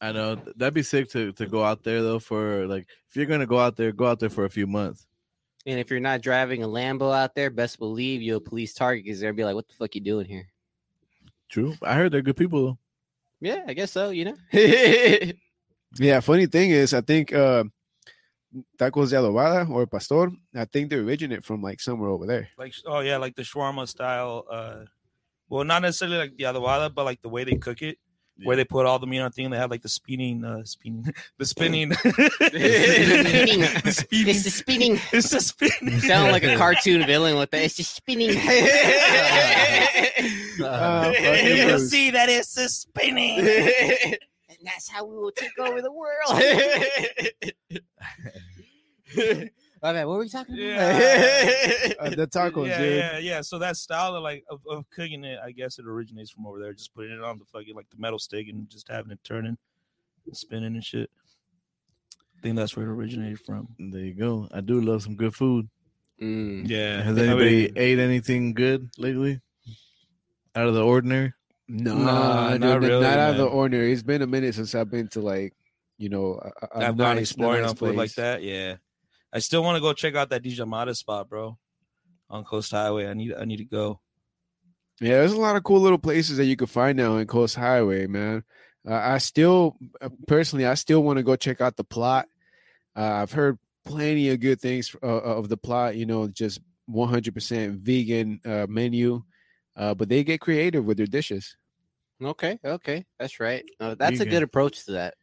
I know that'd be sick to to go out there though. For like, if you're gonna go out there, go out there for a few months. And if you're not driving a Lambo out there, best believe you'll police target because they'll be like, "What the fuck you doing here?" True. I heard they're good people though. Yeah, I guess so. You know. Yeah, funny thing is, I think uh tacos de adobada or pastor, I think they originate from like somewhere over there. Like, oh yeah, like the shawarma style. uh Well, not necessarily like the adobada, but like the way they cook it, where they put all the meat on thing. They have like the spinning, uh spinning, the spinning, Spinning. the spinning. it's just spinning. It's the spinning. Sound like a cartoon villain with that. It's just spinning. Uh, fucking you Bruce. see that it's the spinning. And that's how we will take over the world. My bad. What were we talking about? Yeah. Uh, the tacos, yeah, dude. yeah, yeah. So that style of like of, of cooking it, I guess it originates from over there. Just putting it on the fucking like the metal stick and just having it turning, and spinning and shit. I think that's where it originated from. There you go. I do love some good food. Mm. Yeah. Has anybody ate anything good lately? Out of the ordinary? No, dude, not not, really, out of the ordinary. It's been a minute since I've been to like, you know, a, a I've gone nice, exploring nice on food like that. Yeah. I still want to go check out that Dija Mara spot, bro. On Coast Highway. I need I need to go. Yeah, there's a lot of cool little places that you could find now in Coast Highway, man. Uh, I still, uh, personally, I still want to go check out the plot. Uh, I've heard plenty of good things uh, of the plot. You know, just 100% vegan uh, menu, uh, but they get creative with their dishes. Okay, okay, that's right. Uh, that's a Vegan. good approach to that.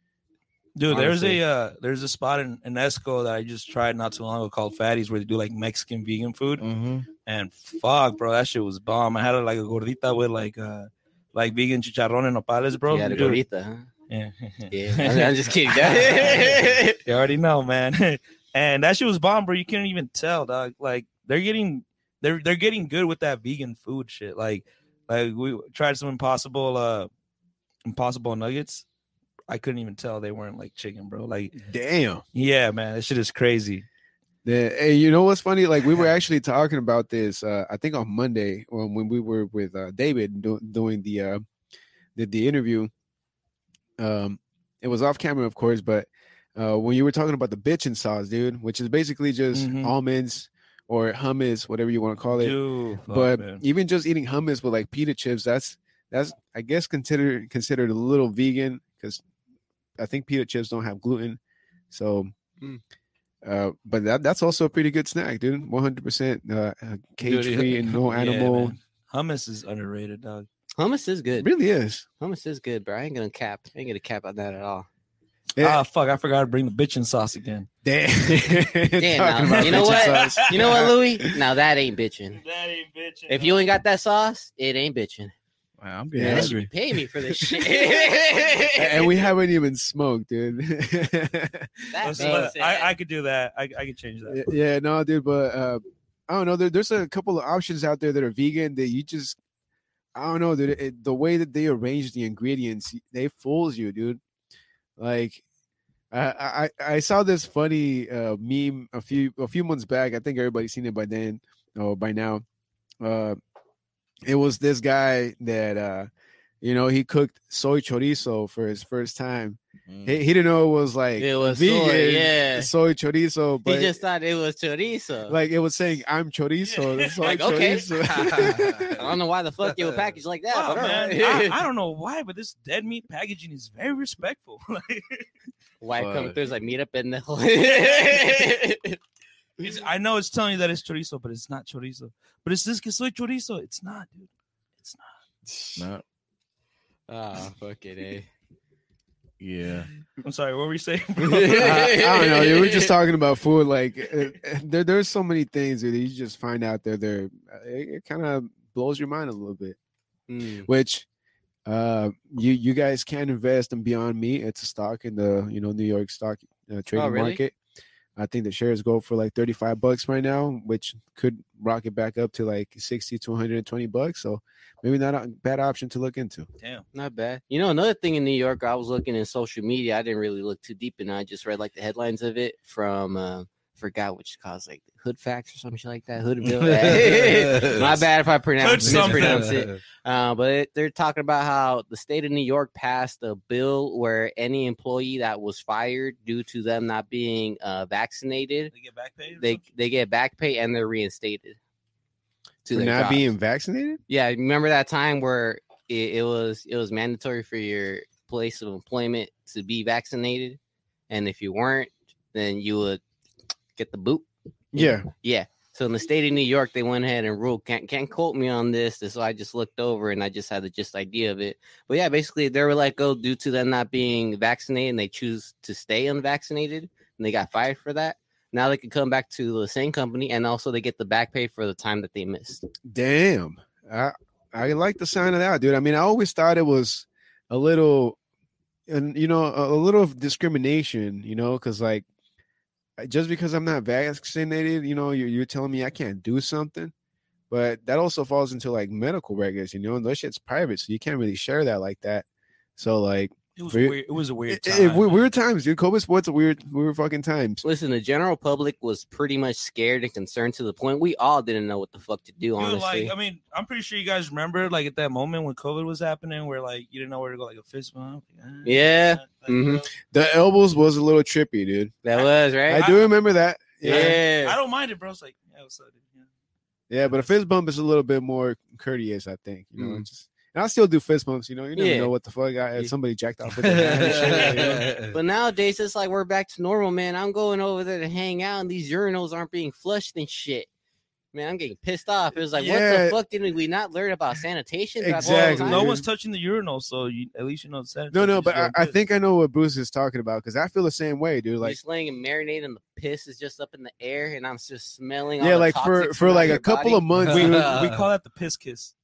Dude, there's a uh, there's a spot in, in Esco that I just tried not too long ago called Fatties where they do like Mexican vegan food. Mm-hmm. And fuck, bro, that shit was bomb. I had like a gordita with like uh like vegan chicharrón and nopales, bro. you had a Dude, gorita, huh? Yeah, Yeah, I'm, I'm just kidding. you already know, man. and that shit was bomb, bro. You can't even tell, dog. Like they're getting they're they're getting good with that vegan food shit. Like like we tried some impossible uh impossible nuggets. I couldn't even tell they weren't like chicken, bro. Like Damn. yeah, man, This shit is crazy. The, hey, you know what's funny? Like we were actually talking about this. Uh, I think on Monday when, when we were with uh, David do, doing the uh, the the interview. Um, it was off camera, of course, but uh, when you were talking about the bitchin sauce, dude, which is basically just Mhm. almonds or hummus, whatever you want to call it. Dude, but man. even just eating hummus with like pita chips, that's that's I guess considered considered a little vegan because I think pita chips don't have gluten. So, Mm. uh, but that that's also a pretty good snack, dude. One hundred percent cage free and no animal. man. hummus is underrated, dog. Hummus is good. It really is. Hummus is good, bro. I ain't gonna cap. I ain't gonna cap on that at all. Yeah. Ah, fuck, I forgot to bring the bitchin' sauce again. Damn. Damn, Talking now, you know what? sauce. You know what, Louis? Now that ain't bitching. That ain't bitching. If you ain't got that sauce, it ain't bitching. Wow, I'm Yeah, getting Man, they that's should hungry. pay me for this shit. and we haven't even smoked, dude. That Listen, being look, said- I, I could do that. I, I could change that. yeah, no, dude, but uh, I don't know. There, there's a couple of options out there that are vegan that you just, I don't know, dude. It, the way that they arrange the ingredients, they fools you, dude. Like, I I, I saw this funny uh, meme a few a few months back. I think everybody's seen it by then or by now. Uh, it was this guy that uh, you know, he cooked soy chorizo for his first time. Mm. He, he didn't know it was like It was vegan soy, yeah. soy chorizo, but he just thought it was chorizo. like it was saying I'm chorizo. Soy Like, okay. I don't know why the fuck it would package like that, Wow, but man. I, I don't know why, but this dead meat packaging is very respectful. Like, why it come Fuck. through is like meet up in the it's, I know it's telling you that it's chorizo, but it's not chorizo. But it's this que soy chorizo. It's not, dude. It's not. It's Not, Ah, fuck it, eh? yeah. I'm sorry. What were you saying? I, I don't know. dude. We're just talking about food. Like uh, uh, there, there's so many things that you just find out there. There, uh, it, it kind of blows your mind a little bit. Mm. Which, uh, you you guys can invest in Beyond Meat. It's a stock in the you know New York stock uh, trading Oh, really? market. I think the shares go for like 35 bucks right now, which could rocket back up to like 60 to 120 bucks. So maybe not a bad option to look into. Damn. Not bad. You know, another thing in New York, I was looking in social media. I didn't really look too deep and. I just read like the headlines of it from uh forgot which cause like Hood Facts or something like that. Hoodville. My bad if I pronounce something. mispronounce it. Uh, but it, they're talking about how the state of New York passed a bill where any employee that was fired due to them not being uh, vaccinated, They get back paid. or they something? they get back pay and they're reinstated. To For their not jobs. being vaccinated? Yeah, remember that time where it, it was it was mandatory for your place of employment to be vaccinated, and if you weren't, then you would get the boot. Yeah. Yeah. So in the state of New York, they went ahead and ruled. Can't can't quote me on this. So I just looked over and I just had the just idea of it. But yeah, basically they were let go due to them not being vaccinated, and they choose to stay unvaccinated, and they got fired for that. Now they can come back to the same company, and also they get the back pay for the time that they missed. Damn. I I like the sound of that, dude. I mean, I always thought it was a little and you know, a, a little discrimination, you know, because like just because I'm not vaccinated, you know, you're, you're telling me I can't do something. But that also falls into like medical records, you know, and those shit's private, so you can't really share that like that. So like It was Very- weird. It was a weird time. it- weird, man. weird times, dude. COVID sports are weird, weird fucking times. Listen, the general public was pretty much scared and concerned to the point we all didn't know what the fuck to do. Dude, Honestly, like I mean, I'm pretty sure you guys remember like at that moment when COVID was happening, where like you didn't know where to go, like a fist bump. like, eh, Yeah. like, you Mhm. The elbows was a little trippy, dude. that was right. I do remember that. yeah, I don't mind it, bro. It's like, yeah, what's up, dude? Yeah. Yeah, but a fist bump is a little bit more courteous, I think. You know, Mm. just and I still do fist bumps. You know, you never Yeah. know what the fuck. I, Yeah. somebody jacked off with their hand. and shit, you know? But nowadays it's like we're back to normal, man. I'm going over there to hang out, and these urinals aren't being flushed and shit. Man, I'm getting pissed off. It was like, Yeah. what the fuck did we not learn about sanitation? throughout the whole Exactly. time? no one's touching the urinal, so you, at least you know it's No, no, but I, I think I know what Bruce is talking about because I feel the same way, dude. You're Like, just letting him marinate, and the piss is just up in the air, and I'm just smelling. all yeah, the like for for like your a couple of months, we, we call that the piss kiss.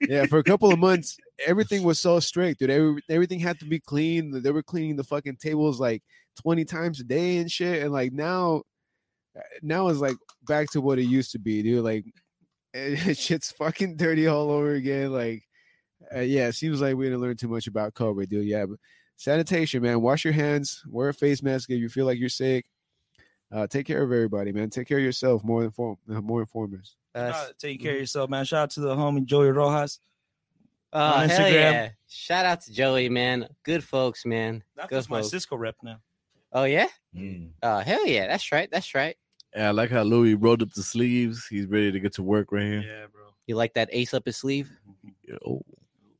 Yeah, for a couple of months, everything was so strict, dude. Every, everything had to be clean. They were cleaning the fucking tables like twenty times a day and shit. And like now, uh, now it's like back to what it used to be, dude. Like, it, shit's fucking dirty all over again. Like, uh, yeah, it seems like we didn't learn too much about COVID, dude. Yeah, but sanitation, man. Wash your hands. Wear a face mask if you feel like you're sick. Uh, take care of everybody, man. Take care of yourself. More inform, uh, more informers. Uh, Uh, take care of yourself, man. Shout out to the homie Joey Rojas. oh, on hell Instagram. yeah! Shout out to Joey, man. Good folks, man. That's Good my folks. Cisco rep now. Oh yeah. Mm. Oh hell yeah! That's right. That's right. Yeah, I like how Louis rolled up the sleeves. He's ready to get to work right here. Yeah, bro. You like that ace up his sleeve? Oh,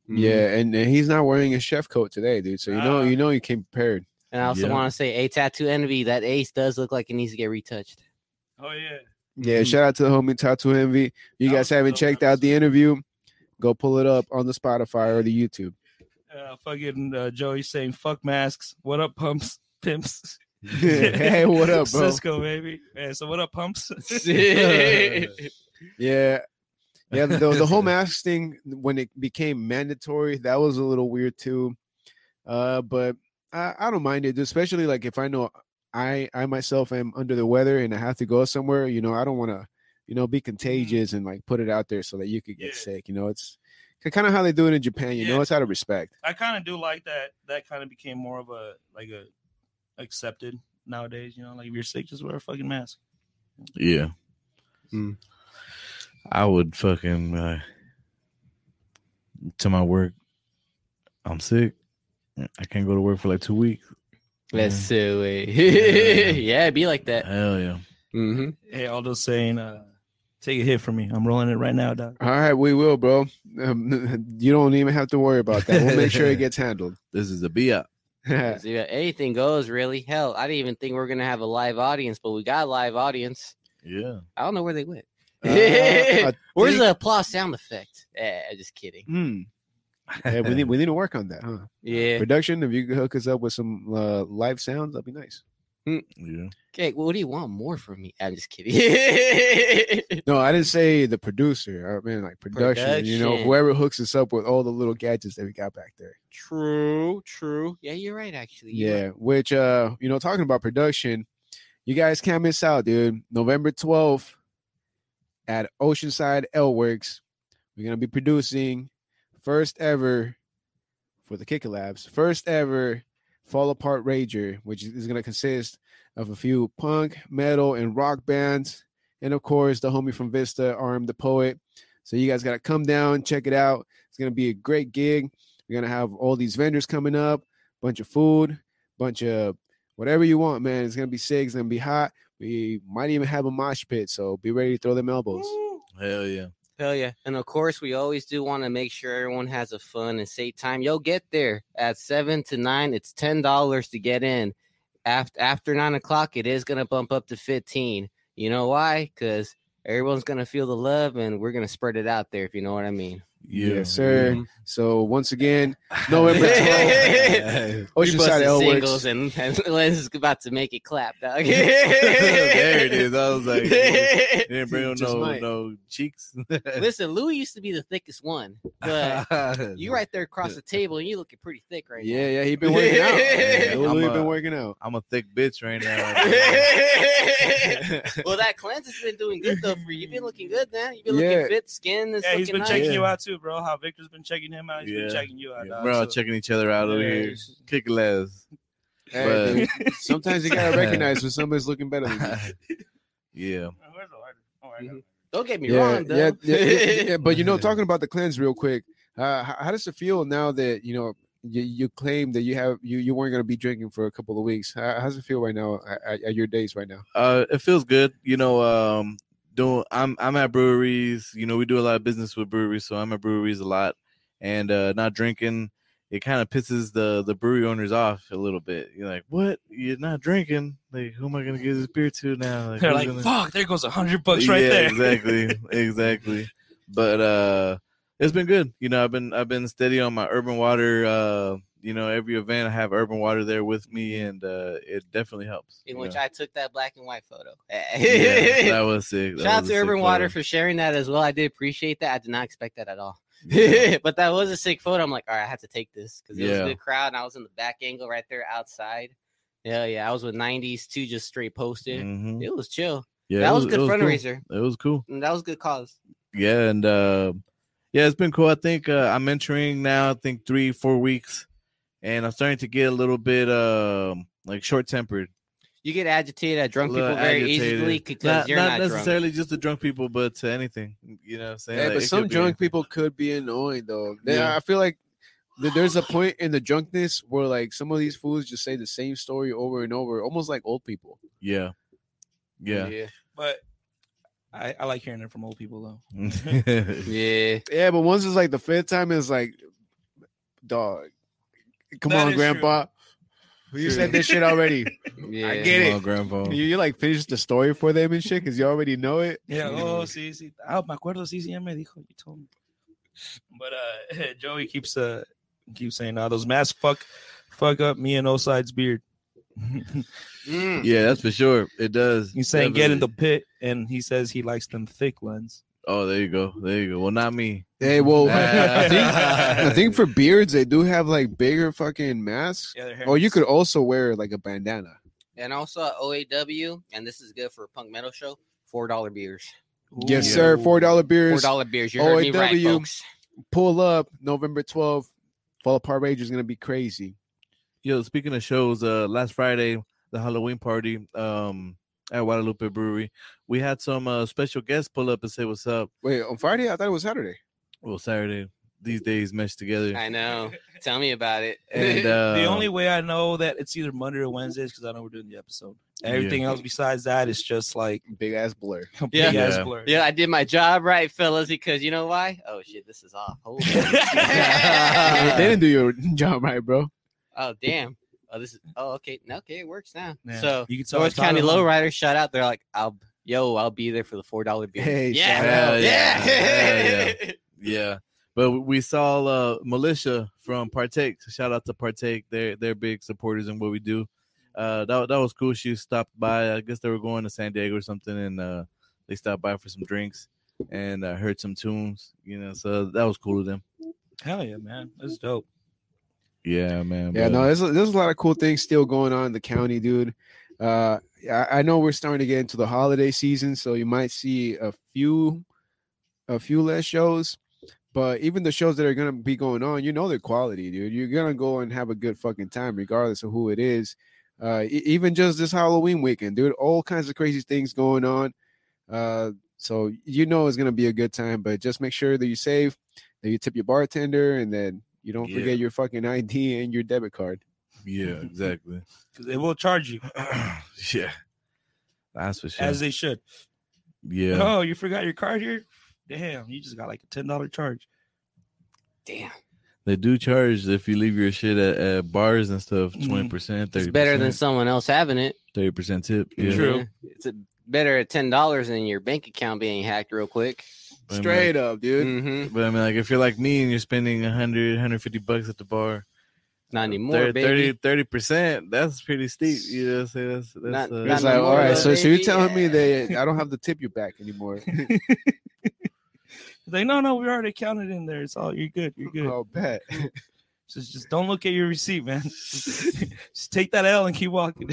Yeah, and, and he's not wearing a chef coat today, dude. So you know, Ah. you know, he came prepared. And I also Yeah. want to say, a tattoo envy. That ace does look like it needs to get retouched. Oh yeah. Yeah, shout out to the homie Tattoo Envy. If you That guys haven't dope checked out the interview, go pull it up on the Spotify or the YouTube. Uh, fucking uh, Joey saying fuck masks. What up, pumps, pimps? hey, what up, bro? Cisco, baby. Yeah, so what up, pumps? Yeah, yeah. The, the whole mask thing when it became mandatory, that was a little weird too. Uh, but I, I don't mind it, especially like if I know I I myself am under the weather and I have to go somewhere. You know, I don't want to, you know, be contagious and like put it out there so that you could get Yeah. sick. You know, it's kind of how they do it in Japan. You know, it's out of respect. I kind of do like that. That kind of became more of a like a accepted nowadays. You know, like if you're sick, just wear a fucking mask. yeah. Hmm. I would fucking uh, to my work. I'm sick. I can't go to work for like two weeks. Let's Yeah. see. Yeah. yeah, it'd be like that. Hell yeah. Mm-hmm. Hey, Aldo saying, uh, "Take a hit from me. I'm rolling it right now, dog." All right, we will, bro. Um, you don't even have to worry about that. We'll make sure it gets handled. This is a B up. Yeah, anything goes, really. Hell, I didn't even think we are gonna have a live audience, but we got a live audience. Yeah. I don't know where they went. Uh, Where's think- the applause sound effect? Eh, just kidding. Hmm. Yeah, we need we need to work on that, huh? Yeah. Production, if you could hook us up with some uh, live sounds, that'd be nice. Yeah. Okay, what do you want more from me? I'm just kidding. No, I didn't say the producer. I mean like production. You know, whoever hooks us up with all the little gadgets that we got back there. true, true. Yeah, you're right. Actually, You're Yeah, right. which uh, you know, talking about production, you guys can't miss out, dude. November 12th at Oceanside Ale Works, we're gonna be producing first ever for the Kick It Labs, first ever Fall Apart Rager, which is gonna consist of a few punk, metal, and rock bands, and of course the homie from Vista, Arm the Poet. So you guys gotta come down, check it out. It's gonna be a great gig. We're gonna have all these vendors coming up bunch of food, bunch of whatever you want, man. It's gonna be sick. It's gonna be hot. We might even have a mosh pit, so be ready to throw them elbows. Hell yeah. Hell yeah. And of course, we always do want to make sure everyone has a fun and safe time. You'll get there at seven to nine. It's ten dollars to get in. After after nine o'clock, it is gonna bump up to fifteen. You know why? Because everyone's gonna feel the love, and we're gonna spread it out there. If you know what I mean. Yeah. Yes, sir. Mhm. So once again, November Yeah. We Oceanside busted singles, and, and Lens is about to make it clap, dog. there it is. I was like, you didn't bring Just no might. no cheeks. Listen, Louis used to be the thickest one, but you right there across the table, and you looking pretty thick right now. Yeah, yeah, he been working out. Yeah, Lil I'm Louis a- been working out. I'm a thick bitch right now. now. well, that cleanse has been doing good though for you. You've been looking good, man. You've been Yeah. looking fit. Skin is Yeah, he's looking been nice. checking Yeah. you out too, bro. How Victor's been checking him out. He's Yeah. been checking you out. dog. We're all So- checking each other out over here. Kick less. Hey, dude, sometimes you gotta recognize when somebody's looking better than you. yeah. Oh, where's the? Oh, I got. Don't get me Yeah, wrong, though. yeah, yeah, yeah, yeah, But you know, talking about the cleanse real quick, uh, how, how does it feel now that you know you, you claim that you have you, you weren't gonna be drinking for a couple of weeks? How, how's it feel right now at, at your days right now? Uh, it feels good. You know, um, doing I'm I'm at breweries. You know, we do a lot of business with breweries, so I'm at breweries a lot, and uh, not drinking. it kind of pisses the the brewery owners off a little bit. You're like, what? You're not drinking? Like, who am I gonna give this beer to now? They're like, gonna- fuck, there goes a hundred bucks right yeah, there. exactly, exactly. But uh, it's been good. You know, I've been I've been steady on my urban water. Uh, you know, every event I have urban water there with me, and uh, it definitely helps. in which know. I took that black and white photo. yeah, that was sick. That Shout out to Urban Water photo. for sharing that as well. I did appreciate that. I did not expect that at all. Yeah. but that was a sick photo. I'm like, all right, I have to take this because it was a good crowd. And I was in the back angle right there outside. Yeah, yeah. I was with 90s too, just straight posted. Mhm. It was chill. Yeah, that it was, good it cool. fundraiser. It was cool. And that was good cause. Yeah, and uh, yeah, it's been cool. I think uh, I'm entering now. I think three, four weeks, and I'm starting to get a little bit um like short tempered. You get agitated at drunk people very easily because not, you're not not, drunk. necessarily just the drunk people, but to anything. You know what I'm saying? Yeah, Like, but some could be drunk anything. people could be annoying though. They- Yeah. I feel like there's a point in the drunkenness where like some of these fools just say the same story over and over, almost like old people. Yeah, yeah, But I, I like hearing it from old people though. Yeah. Yeah, but once it's like the fifth time, it's like, dog, come That on, is grandpa. You said this shit already. Yeah. get it. On, grandpa. You, you like finish the story for them and shit because you already know it. Yeah, oh, sí, sí. Ah, me acuerdo, sí, sí, ya me dijo, you told me. But uh, Joey keeps uh keeps saying, "Ah, those masks fuck, fuck up me and Oside's beard." Mm. Yeah, that's for sure. It does. He's saying, "Get in the pit," and he says he likes them thick ones. Oh, there you go. There you go. Well, not me. Hey, well, I think I think for beards they do have like bigger fucking masks. Yeah, Or you could also wear like a bandana. And also at OAW, and this is good for a punk metal show, $4 beers. Yes, sir. Four dollar beers. $4 beers. You heard me right, OAW. folks. Pull up November 12th. Fall Apart Rage is gonna be crazy. Yo, speaking of shows, uh, last Friday, the Halloween party, um, at Guadalupe Brewery, we had some uh special guests pull up and say what's up. Wait, on Friday? I thought it was Saturday. Well, Saturday, these days mesh together. I know. Tell me about it. And uh, the only way I know that it's either Monday or Wednesday is because I know we're doing the episode. Everything else besides that is just like Big ass blur. big Yeah. ass Yeah. blur. yeah, I did my job right, fellas, because you know why? Oh, shit, this is off. Hold on. they didn't do your job right, bro. oh, damn. Oh, this is. Oh, okay. No, Okay, it works now. Yeah. So, you can tell North County won. Lowrider, shout out. They're like, I'll, yo, I'll be there for the $4 beer. Hey, yeah. shout Hell yeah. Yeah. Yeah, but we saw uh militia from Partake. Shout out to Partake. They're they're big supporters in what we do. Uh, that that was cool. She stopped by. I guess they were going to San Diego or something, and uh, they stopped by for some drinks and uh, heard some tunes. You know, so that was cool of them. Hell yeah, man. That's dope. Yeah, man. Yeah, but- no, there's a, there's a lot of cool things still going on in the county, dude. Uh, I, I know we're starting to get into the holiday season, so you might see a few, a few less shows. But even the shows that are gonna be going on, you know they're quality, dude. You're gonna go and have a good fucking time, regardless of who it is. Uh, even just this Halloween weekend, dude, all kinds of crazy things going on. Uh, so you know it's gonna be a good time, but just make sure that you save, that you tip your bartender, and then you don't Yeah. forget your fucking ID and your debit card. yeah, exactly. Because they will charge you yeah, that's for sure. as they should. yeah, Oh, you forgot your card here? Damn, you just got like a ten dollar charge. Damn. they do charge if you leave your shit at, at bars and stuff. Mhm. Twenty percent, It's better than someone else having it. thirty percent tip. Yeah. True. Yeah. It's a, better at $10 than your bank account being hacked real quick. I mean, Straight up, dude. Mm-hmm. But I mean, like, if you're like me and you're spending 100, 150 bucks at the bar, Not anymore, 30, 30 percent, that's pretty steep. You know, so that's, that's Not- uh, not It's like, anymore, all right, though, so so you're baby. telling me that I don't have to tip you back anymore? He's like, no, no, we already counted in there. It's all you're good. You're good. Oh, bet. Just just don't look at your receipt, man. just, just take that L and keep walking.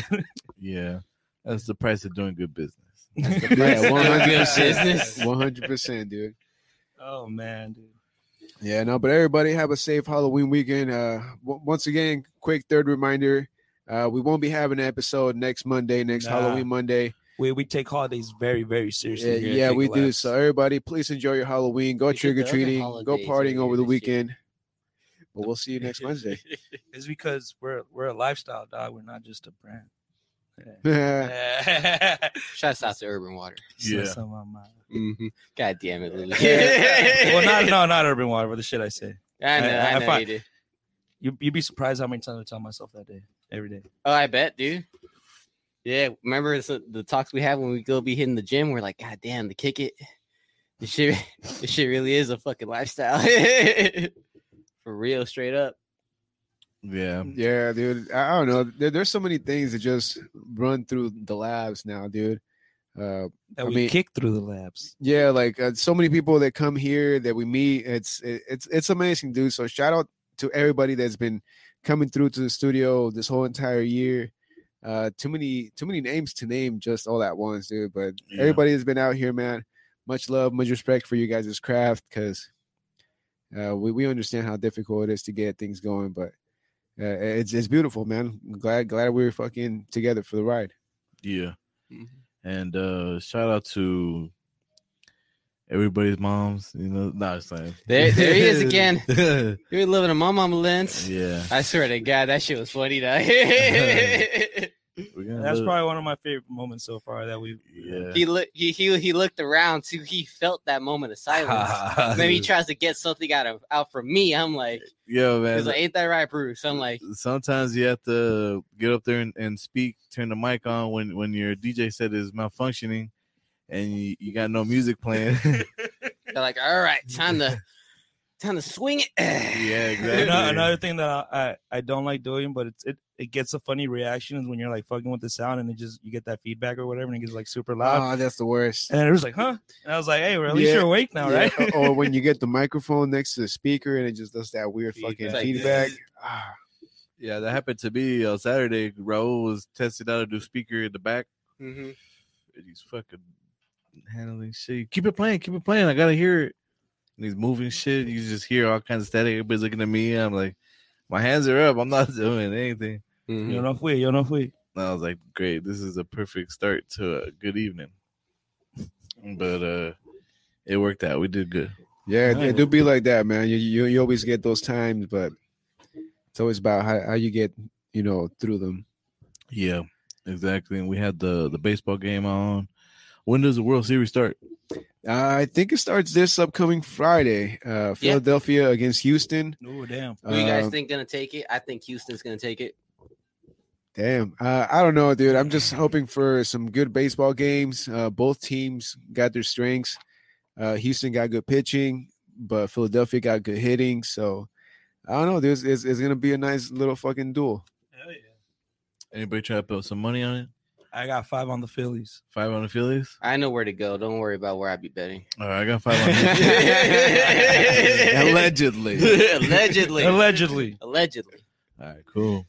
yeah, that's the price of doing good business. Yeah, one hundred percent. business. one hundred percent, dude. oh man, dude. Yeah, no, but everybody have a safe Halloween weekend. Uh, w- once again, quick third reminder: uh, we won't be having an episode next Monday, next Nah. Halloween Monday. We we take holidays very very seriously. Yeah, yeah, we do. So everybody, please enjoy your Halloween. Go We trick or treating. Go partying over the this year. weekend. But we'll see you next Wednesday. it's because we're we're a lifestyle dog. We're not just a brand. Yeah, Yeah. Shouts out to Urban Water. Yeah. That's on my mind. Mm-hmm. God damn it, Louis. well, not no, not urban water, but the shit I say. I know, I- I, I know find- you did. You, you'd be surprised how many times I tell myself that day, every day. Oh, I bet, dude. Yeah, remember it's the, the talks we have when we go be hitting the gym? We're like, God damn, the kick it. This shit, this shit really is a fucking lifestyle. For real, straight up. Yeah. Yeah, dude. I, I don't know. There, there's so many things that just run through the labs now, dude. Uh, That I we mean- kick through the labs. yeah, like uh, so many people that come here that we meet. It's it, it's it's amazing, dude. So shout out to everybody that's been coming through to the studio this whole entire year. Uh, too many too many names to name just all at once, dude. But Yeah. everybody has been out here, man. Much love, much respect for you guys' craft, because uh, we we understand how difficult it is to get things going, but. Uh, it's it's beautiful, man. Glad glad we were fucking together for the ride. Yeah. Mhm. And uh shout out to everybody's moms, you know. No, it's fine. There- there he is again. You're living in my mama lens. Yeah, I swear to God, that shit was funny. Though. We're That's probably one of my favorite moments so far that we. yeah. he looked. He, he he looked around too. He felt that moment of silence. then he tries to get something out of out from me. I'm like, Yo, man. he's like, ain't that right, Bruce? I'm like, sometimes you have to get up there and, and speak, turn the mic on when when your DJ set is malfunctioning and you, you got no music playing. they're like, all right, time to time to swing it. yeah, exactly. Another, another thing that I, I I don't like doing, but it's it it gets a funny reaction is when you're like fucking with the sound and it just you get that feedback or whatever and it gets like super loud. Oh, that's the worst. and it was like, huh? And I was like, hey, well, at least Yeah, you're awake now, Yeah, right? or when you get the microphone next to the speaker and it just does that weird fucking Feedback. feedback. Ah, Yeah, that happened to me on Saturday. Raul was testing out a new speaker in the back. Mhm. And he's fucking handling shit. Keep it playing, keep it playing. I gotta hear it. And he's moving shit. You just hear all kinds of static. Everybody's looking at me. I'm like, my hands are up. I'm not doing anything. Mhm. Yo no fui, yo no fui. And I was like, great, this is a perfect start to a good evening. But uh it worked out. We did good. yeah, it, Nice. it do be like that, man. You, you you always get those times, but it's always about how, how you get you know through them. Yeah, exactly. And we had the the baseball game on. When does the World Series start? Uh, I think it starts this upcoming Friday. Uh, Philadelphia against Houston. Oh damn. Who you guys Um, think gonna take it? I think Houston's gonna take it. Damn, uh, I don't know, dude. I'm just hoping for some good baseball games. Uh, both teams got their strengths. Uh, Houston got good pitching, but Philadelphia got good hitting. So I don't know. There's it's, it's gonna be a nice little fucking duel. Hell yeah. Anybody try to put some money on it? I got five on the Phillies. Five on the Phillies. I know where to go. Don't worry about where I be betting. All right, I got five on the Allegedly. Allegedly. Allegedly. Allegedly. All right, cool.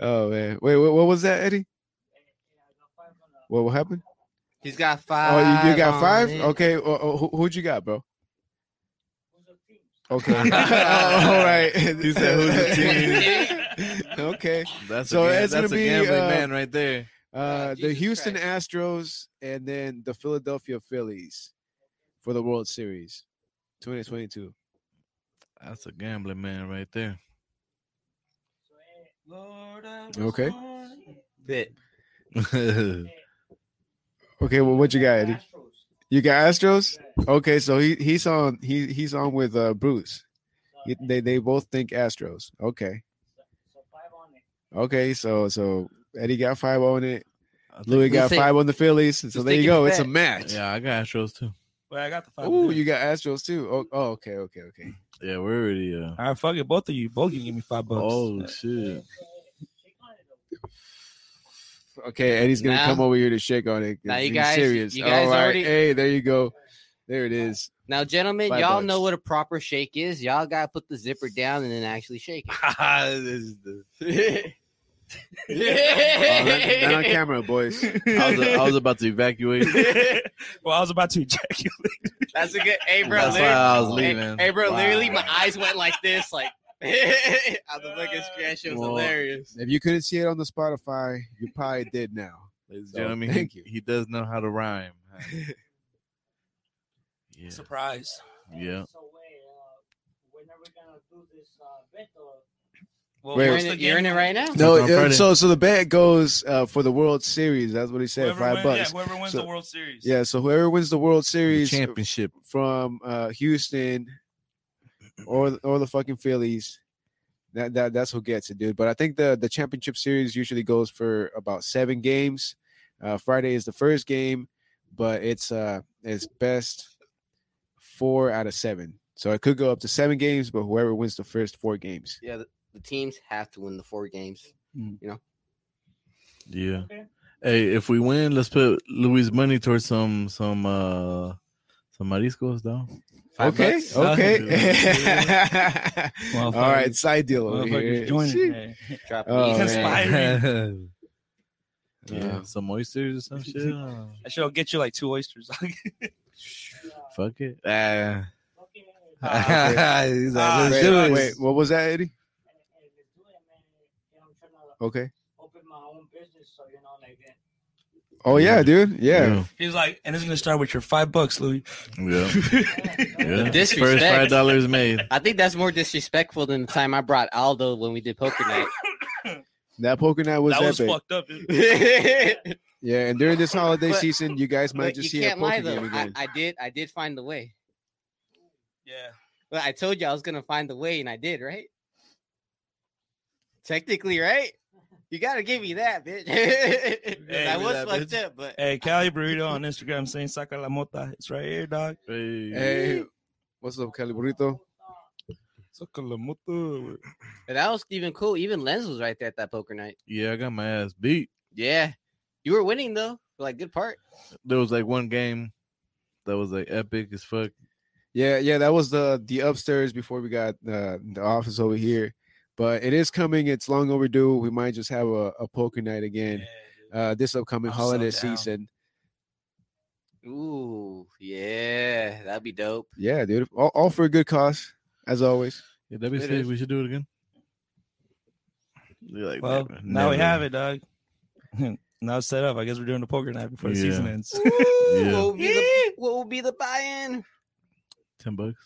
Oh man, wait, wait, what was that, Eddie? What what happened? He's got five. Oh, you, you got five? it. Okay, who, who'd you got, bro? Okay, all right. He said, "Who's the team?" Okay, That's So a, ga- it's gonna that's a be, gambling uh, man right there. uh, the Houston Christ. Astros and then the Philadelphia Phillies for the World Series, 2022. That's a gambling man right there. Okay. Bit. Okay, well, what you got, Eddie? You got Astros? Okay, so he he's on he he's on with uh Bruce. They they both think Astros. Okay. Okay, so so Eddie got five on it. Louis got Let's five on the Phillies. So there you go. It's a match. yeah, I got Astros too. Well, I got the five. Oh, you got Astros too. Oh, oh, okay, okay, okay. Yeah, we're already. Uh, All right, fuck it. Both of you. Both can give me five bucks. oh shit! Okay, Eddie's gonna Now- come over here to shake on it. Now you guys- serious. you guys All right. already- Hey, there you go. There it is. Now, gentlemen, Five y'all bucks. know what a proper shake is. Y'all gotta put the zipper down and then actually shake This is the- Oh, not, not on camera, boys. I was, I was about to evacuate. well, I was about to ejaculate. That's a good. Hey, bro. That's why I was leaving. Hey, bro. Literally, my eyes went like this, like. I was fucking scratch. It was Well, hilarious. If you couldn't see it on the Spotify, you probably did now. Ladies and So, gentlemen, thank he, you. he does know how to rhyme. Yeah, Surprise. yeah. So wait, uh, we're never gonna do this uh, bet or Well, Wait. You're in, it, you're in it right now. No, on Friday. so so the bet goes uh, for the World Series. That's what he said. Whoever five win- bucks. Yeah, whoever wins So- the World Series. Yeah, so whoever wins the World The Series championship. from uh, Houston or or the fucking Phillies that, that that's who gets it, dude. But I think the the championship series usually goes for about seven games. Uh, Friday is the first game, but it's uh it's best four out of seven. So it could go up to seven games, but whoever wins the first four games. Yeah, the, the teams have to win the four games. You know. Yeah. Okay. Hey, if we win, let's put Louis' money towards some some uh some mariscos, though. Five okay, bucks? okay. All Motherfuckers- right, side deal over here. joining. Shit. man. Drop Oh, an easy. Conspiring. yeah, Uh, some oysters or some shit. I should get you like two oysters. Fuck it. Ah. Okay. Ah, He's like, Ah, wait, it. wait, what was that, Eddie? And, and let's do it, man. You know, I'm trying to Okay. open my own business, so you know, like that. Oh yeah, dude. Yeah. He's like, and it's gonna start with your five bucks, Louis. Yeah. yeah. First five dollars made. I think that's more disrespectful than the time I brought Aldo when we did poker night. That poker night was that was fucked up. Yeah, and during this holiday But- season, you guys might you just see a can't poker lie game though. I, again. I did I did find the way. Yeah. Well, I told you I was gonna find the way, and I did, right? Technically, right? You gotta give me that, bitch. 'Cause Hey, I was that, fucked bitch. up, but Hey, Cali Burrito on Instagram saying "Saca la mota." It's right here, dog. Hey. hey, what's up, Caliburrito? Saca la mota. but that was even cool. Even Lens was right there at that poker night. Yeah, I got my ass beat. Yeah, you were winning though, for like good part. There was like one game that was like epic as fuck. Yeah, yeah, that was the the upstairs before we got uh, the office over here. But it is coming. It's long overdue. We might just have a, a poker night again uh, this upcoming I'm holiday down. season. Ooh, yeah, that'd be dope. Yeah, dude. All, all for a good cause, as always. Yeah, that'd be sick. We should do it again. You're like, Well, never, now we have it, dog. now it's set up. I guess we're doing the poker night before the season ends. Ooh, What, will be the, what will be the buy-in? Ten bucks.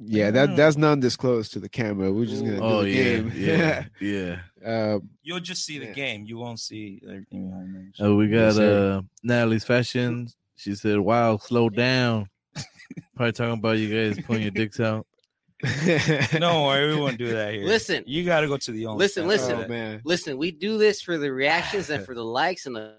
Yeah, that Mm. that's non-disclosed to the camera. We're just gonna do Oh the yeah, game. yeah, yeah. uh, You'll just see the Yeah. game. You won't see everything behind there. Oh, we got Yes, uh Natalie's fashion. She said, "Wow, slow down." Probably talking about you guys pulling your dicks out. no worry, we won't do that here. Listen. you got to go to the only. Listen, listen. Oh man. Listen, we do this for the reactions and for the likes and the.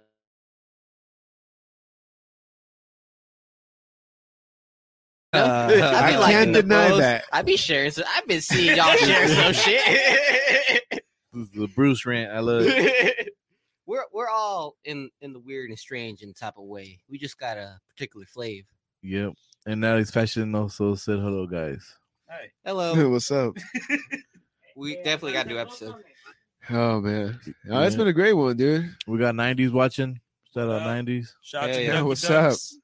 Uh, I be I liking can't deny posts. that. I be sharing. So I've been seeing y'all share some shit. The Bruce rant. I love. It. we're we're all in in the weird and strange in type of way. We just got a particular flavor. Yep. And now he's fashion also said hello, guys. Hey, Hello. What's up? We definitely got to do episode. Oh man. Oh, it's Yeah. been a great one, dude. We got '90s watching. Shout out Wow. '90s shout out Yeah, to yeah. What's Ducks.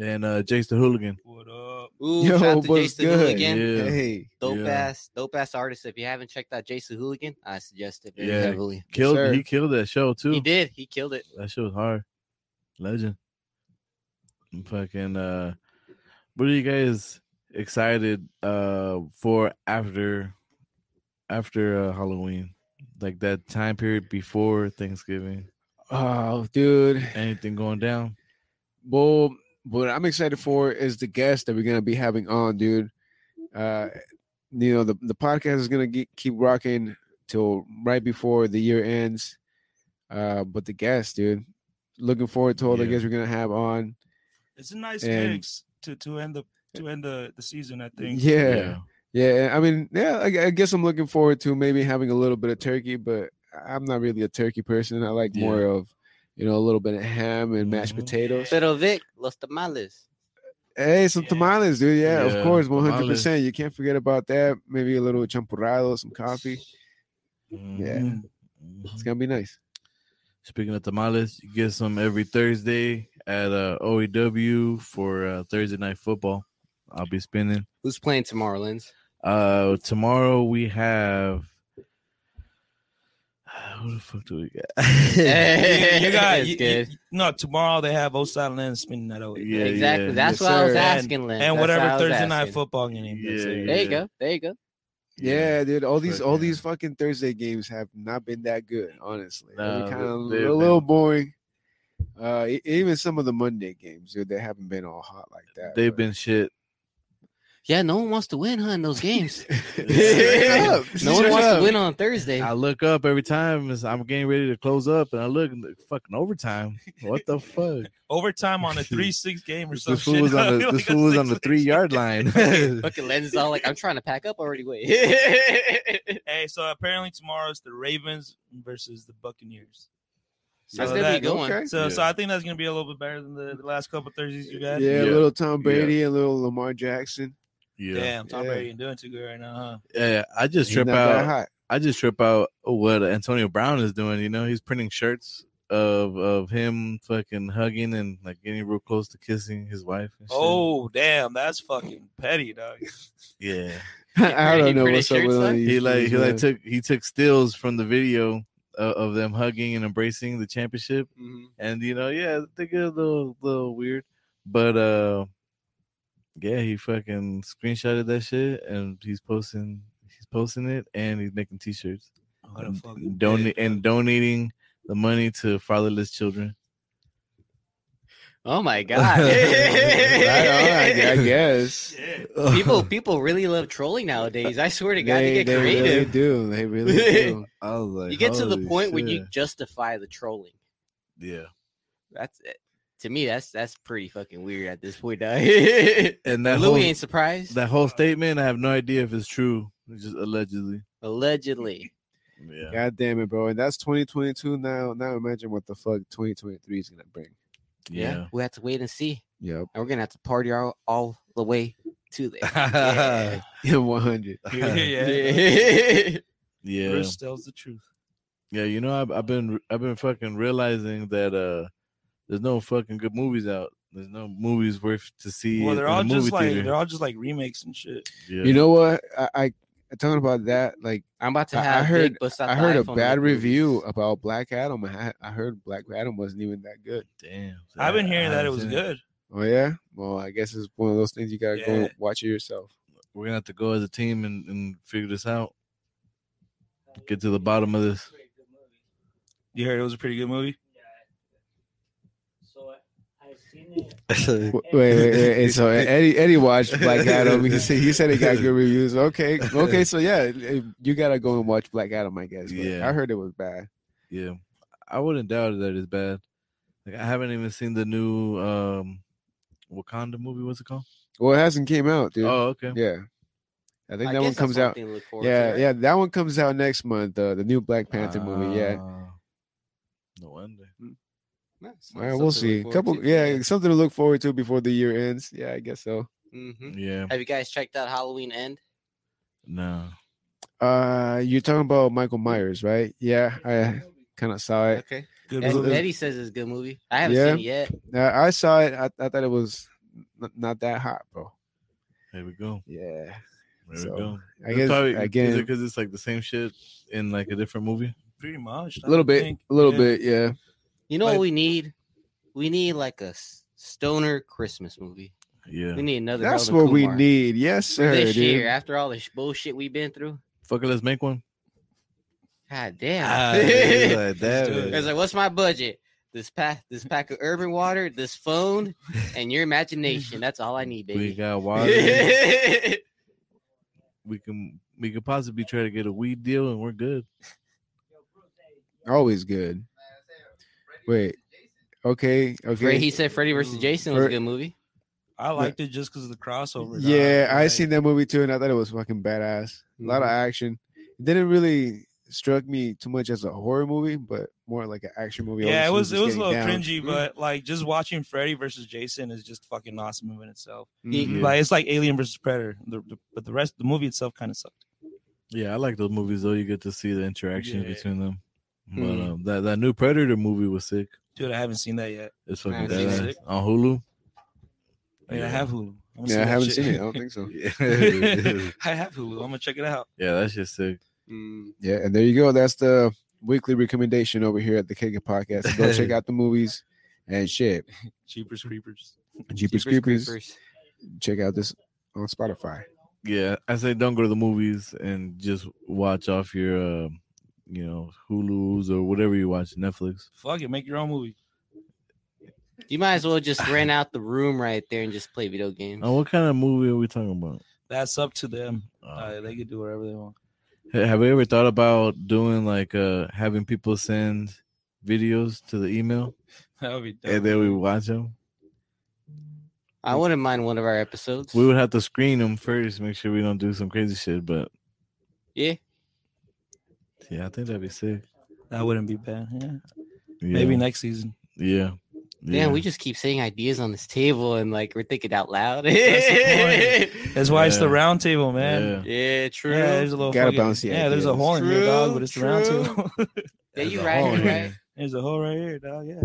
And uh Jace the Hooligan. What up? Ooh, Yo, shout out to what's Jason good? Hooligan. Yeah. Hey. Dope Yeah. ass, dope ass artist. If you haven't checked out Jason Hooligan, I suggest it very Yeah. heavily. Killed. sir. he killed that show too. He did. He killed it. That shit was hard. Legend. I'm fucking uh what are you guys excited uh for after after uh Halloween? Like that time period before Thanksgiving. Oh, dude. Anything going down? Well, what I'm excited for is the guest that we're gonna be having on, dude. Uh, you know, the the podcast is gonna ge- keep rocking till right before the year ends. Uh, but the guest, dude, looking forward to all the guests we're gonna have on. It's a nice And- mix to to end the to end the the season. I think. Yeah, yeah. I mean, yeah. I, I guess I'm looking forward to maybe having a little bit of turkey, but I'm not really a turkey person. I like more of, you know, a little bit of ham and mashed Mhm. potatoes. Pero Vic, los tamales. Hey, some Yeah. tamales, dude. Yeah, Yeah, of course, one hundred percent. You can't forget about that. Maybe a little champurrado, some coffee. Mhm. Yeah. It's Mhm. gonna be nice. Speaking of tamales, you get some every Thursday at uh, OAW for uh, Thursday night football. I'll be spinning. Who's playing tomorrow, Lens? Uh, tomorrow we have. Who the fuck do we got? Hey. you got you- you- no tomorrow they have Osada Lens spinning that over. Yeah, exactly. yeah. That's Yes, what I was asking, Lens. and That's whatever what I was Thursday night football game. that's Yeah. There you go. There you go. Yeah, dude. All these all yeah. these fucking Thursday games have not been that good, honestly. No, kind of a little been- boring. Uh, even some of the Monday games, dude, they haven't been all hot like that. They've but- been shit. Yeah, no one wants to win, huh? In those games, Straight no one wants to win on Thursday. I look up every time as I'm getting ready to close up, and I look and the fucking overtime. What the fuck? Overtime on a three six game or This fool was on the Like this fool was on the three yard line. Fucking Lens is all like, I'm trying to pack up already. Wait. Hey, so apparently tomorrow it's the Ravens versus the Buccaneers. So That's gonna be a good one. Okay. So, so I think that's gonna be a little bit better than the, the last couple Thursdays you got. Yeah, a little Tom Brady, a little Lamar Jackson. Yeah, Damn, Tom Yeah. Brady ain't doing too good right now, huh? yeah. I just He's trip out. I just trip out what Antonio Brown is doing. You know, he's printing shirts of of him fucking hugging and like getting real close to kissing his wife. And shit. Oh, damn, that's fucking petty, dog. yeah. I don't know what's up with all son? these He like he like took he took stills from the video of, of them hugging and embracing the championship. Mhm. and you know, yeah, they get a little little weird, but uh, yeah, he fucking screenshotted that shit and he's posting he's posting it and he's making t-shirts, What a fucking donate dick, and donating the money to fatherless children. Oh my god. I, I, I guess. People people really love trolling nowadays. I swear to God, they, they get they really do. They really do. I was like, you get to the holy point where you justify the trolling. yeah, That's it. To me, that's that's pretty fucking weird at this point. Dog. and that Louis whole ain't surprised. that whole statement, I have no idea if it's true. It's just allegedly. Allegedly. Yeah, God damn it, bro. And that's 2022 now. Now imagine what the fuck 2023 is gonna bring. Yeah. yeah. we have to wait and see, Yep. and we're gonna have to party all, all the way to there. Yeah. Yeah, 100. yeah, yeah. yeah. yeah. Bruce tells the truth. Yeah, you know, I've, I've been I've been fucking realizing that uh, there's no fucking good movies out. There's no movies worth to see. Well, they're in all a movie just like theater. they're all just like remakes and shit. yeah. You know what? I, I talking about that. Like I'm about to I- I heard- Big I heard a bad look movies. review about Black Adam. I, I heard Black Adam wasn't even that good. damn. I've been hearing I that it was seen good. Oh yeah. Well, I guess it's one of those things you gotta go watch it yourself. We're gonna have to go as a team and, and figure this out. Get to the bottom of this. You heard it was a pretty good movie. So I seen it. Wait, wait, wait, wait. So Eddie Eddie watched Black Adam. He said he said it got good reviews. Okay, okay. So yeah, you gotta go and watch Black Adam. I guess. But Yeah. I heard it was bad. Yeah, I wouldn't doubt that it's bad. Like I haven't even seen the new um Wakanda movie. What's it called? Well, it hasn't came out, dude. Oh, okay. Yeah, I think I that one comes out. thing to look forward to, Yeah, yeah, that one comes out next month. Uh, the new Black Panther movie. Yeah. Ah, No wonder. Nice. All right, we'll see. look Couple, to. yeah, something to look forward to before the year ends. Yeah, I guess so. Mhm. Yeah. Have you guys checked out Halloween End? No. Uh, you're talking about Michael Myers, right? Yeah, I kind of saw it. Okay. Good Eddie, movie. Eddie says it's a good movie. I haven't Yeah. seen it yet. I saw it. I, I thought it was n- not that hot, bro. Here we go. Yeah, There So, we go. I It's guess probably, again because it's like the same shit in like a different movie. Pretty much. a little I bit, think. a little Yeah. bit. Yeah, You know Like- what we need? We need like a stoner Christmas movie. Yeah. We need another. that's Harold what we need. Yes, sir. this dude. year. After all this bullshit we've been through. Fuck it, let's make one. God damn. Ah, let's like that. It's like, what's my budget? This pack, this pack of urban water, this phone, and your imagination. That's all I need, baby. We got water. we can we could possibly try to get a weed deal and we're good. Always good. Wait. Okay. Fre- Okay. he said Freddy versus Jason was a good movie. I liked it just because of the crossover. Yeah, I Like, seen that movie too, and I thought it was fucking badass. A lot of action. It didn't really struck me too much as a horror movie, but more like an action movie. Yeah, it was it was a little getting down. cringy, but like just watching Freddy versus Jason is just fucking awesome in itself. He- Mhm. Like it's like Alien versus Predator, the, the- but the rest the movie itself kind of sucked. Yeah, I like those movies though. You get to see the interactions Yeah. between them. But Mhm. um, that that new Predator movie was sick. Dude, I haven't seen that yet. It's fucking haven't it. on Hulu. I mean, I have Hulu. I'm Yeah, I haven't shit. seen it. I don't think so. I have Hulu. I'm gonna check it out. yeah, that's just sick. Mm. Yeah, and there you go. That's the weekly recommendation over here at the Kick It Podcast. Go check out the movies and shit. Cheapers creepers. Jeepers Jeepers Creepers. Creepers. Check out this on Spotify. Yeah, I say don't go to the movies and just watch off your, uh, you know, Hulu's or whatever you watch, Netflix. Fuck it, make your own movie. You might as well just rent out the room right there and just play video games. Oh, what kind of movie are we talking about? that's up to them. Oh, Uh, they can do whatever they want. Hey, Have you ever thought about doing like uh having people send videos to the email That would be dope. and then we watch them? I wouldn't mind one of our episodes. We would have to screen them first, make sure we don't do some crazy shit. But yeah. Yeah, I think that'd be sick. that wouldn't be bad. Yeah. Yeah. Maybe next season. Yeah. Damn, we just keep saying ideas on this table and like we're thinking out loud. That's That's why it's the Yeah. round table, man. Yeah. yeah, true. Yeah, there's a little Gotta fucking- bounce the Yeah, there's a ideas. hole in here, dog, but it's the round true. table. Yeah, There's you a right, hole you right. there's a hole right here, dog. Yeah.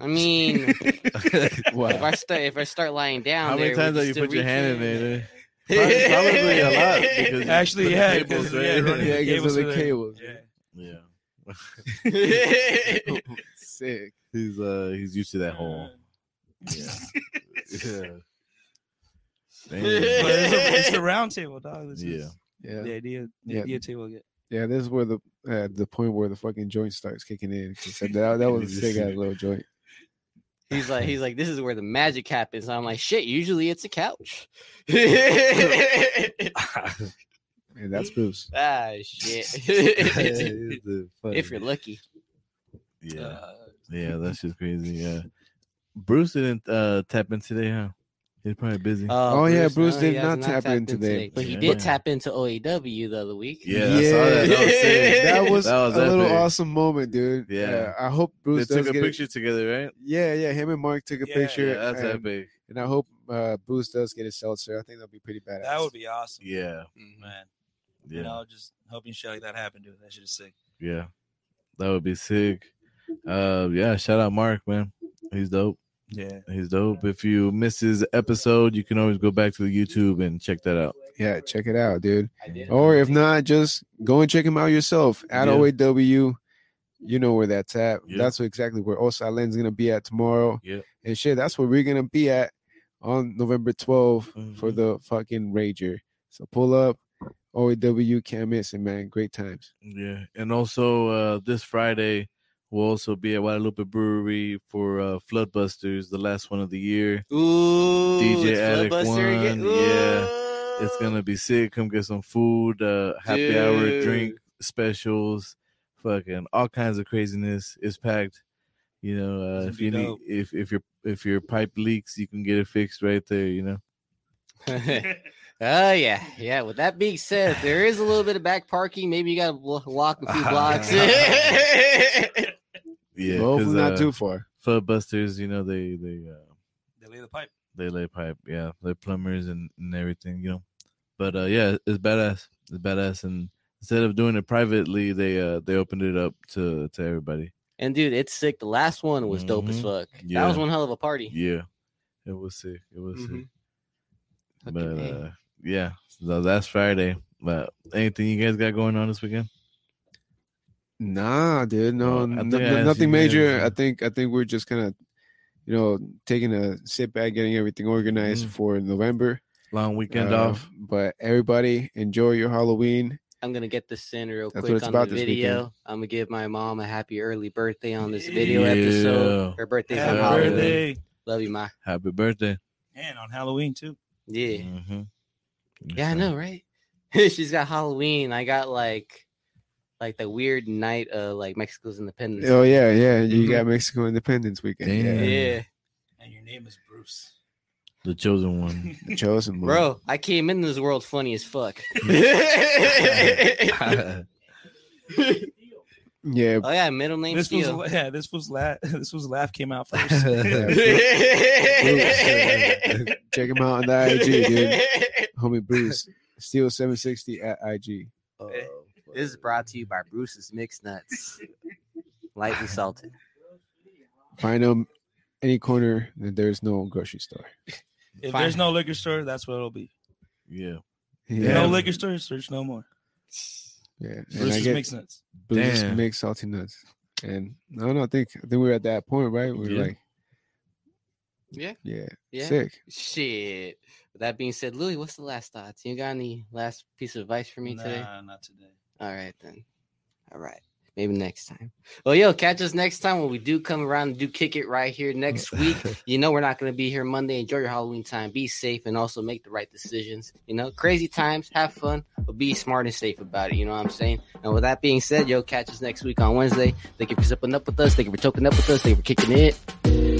I mean, if Wow. I start if I start lying down, How many there, times we have you can put still your hand in reach there? Probably, probably a lot because Actually, yeah, cables, because, right? yeah, running Yeah, the cables of the there. cables. Yeah. it. Sick. He's uh he's used to that hole. Yeah. yeah. But it's, a, it's the round table, dog. This Yeah. is Yeah. the idea. The Yeah. idea table. Get. Yeah, this is where the uh, the point where the fucking joint starts kicking in. 'Cause that, that was a sick ass little joint. He's like, he's like, this is where the magic happens. I'm like, shit. Usually it's a couch. And that's Bruce. ah, shit. if you're lucky. yeah, Uh, yeah, that's just crazy. Yeah, Bruce didn't uh tap in today, huh? He's probably busy. Oh, yeah, Bruce no, did he has not tap tapped in today. But he Yeah. did tap into OAW the other week. yeah, I saw that. That was sick. That was, That was a little epic. awesome moment, dude. Yeah. I hope They Bruce took does a get picture together, right? Yeah, yeah. Him and Mark took a Yeah, picture. Yeah, that's and, epic. and I hope uh, Bruce does get his seltzer. I think that'll be pretty badass. that would be awesome, Yeah, man. yeah, You know, just hoping shit like that happen, dude. That shit is sick. yeah. That would be sick. Uh, yeah. Shout out Mark, man. He's dope. Yeah. He's dope. If you miss his episode, you can always go back to the YouTube and check that out. Yeah, check it out, dude. Or if not, just go and check him out yourself at Yeah. OAW. You know where that's at. Yeah. That's exactly where Osai Len's gonna be at tomorrow. Yeah. And shit, that's where we're gonna be at on November 12th for Mhm. the fucking Rager. So pull up, OAW, can't miss it, man. Great times. Yeah, and also uh this Friday we'll also be at Guadalupe Brewery for uh Floodbusters, the last one of the year. Ooh, DJ Addict one, yeah. It's gonna be sick. Come get some food, uh happy hour drink specials, fucking all kinds of craziness. It's packed. You know, uh, if you need if if your if your pipe leaks, you can get it fixed right there. You know. Oh yeah, yeah. With that being said, there is a little bit of back parking. Maybe you got to walk a few blocks. Yeah, Hopefully 'cause, not uh, too far. Floodbusters, you know, they they uh, They lay the pipe. they lay pipe. Yeah, they're plumbers and, and everything, you know. But uh, yeah, it's badass. It's badass. And instead of doing it privately, they uh they opened it up to to everybody. and dude, it's sick. The last one was dope as Mhm. fuck. That was one hell of a party. Yeah, it was sick. It was sick. Mhm. But uh, yeah, so that's Friday. But anything you guys got going on this weekend? Nah, dude. No, Well, I n- think I n- asked nothing major. I think I think we're just kind of, you know, taking a sit back, getting everything organized Mhm. for November. Long weekend Uh, off. But everybody enjoy your Halloween. I'm gonna get this in real That's quick on about the video. weekend. I'm gonna give my mom a happy early birthday on this video Yeah. episode. Her birthday's on Happy Yeah. Halloween. birthday. Love you, ma. Happy birthday. And on Halloween too. Yeah, Mm-hmm. yeah, I know, right? She's got Halloween. I got like, like the weird night of like Mexico's Independence. Oh yeah, yeah. You Mhm. got Mexico Independence Weekend. Damn. Yeah, yeah, And your name is Bruce. The chosen one. the chosen one. bro. I came in this world funny as fuck. Yeah, Oh yeah, middle name This was yeah. This was laugh. This was laugh came out first. check him out on the IG, dude. Homie Bruce, Steel seven sixty at IG. This is brought to you by Bruce's Mixed Nuts. Lightly salted. Find them any corner that there's no grocery store. if Fine. there's no liquor store, that's what it'll be. yeah. Yeah, No liquor store, search no more. yeah. And I Bruce's get makes sense. Bruce's Damn. mixed salty nuts. And I don't know. I think I think we're at that point, right? We're Yeah. like, Yeah. yeah, Yeah. sick. Shit. With that being said, Louis, what's the last thoughts? You got any last piece of advice for me today? Nah, not today. All right then. All right. Maybe next time. Well, yo, catch us next time when we do come around and do kick it right here next week. you know, we're not going to be here Monday. Enjoy your Halloween time. Be safe and also make the right decisions. You know, crazy times, have fun, but be smart and safe about it. You know what I'm saying? And with that being said, yo, catch us next week on Wednesday. Thank you for zipping up with us. Thank you for toking up with us. Thank you for kicking it.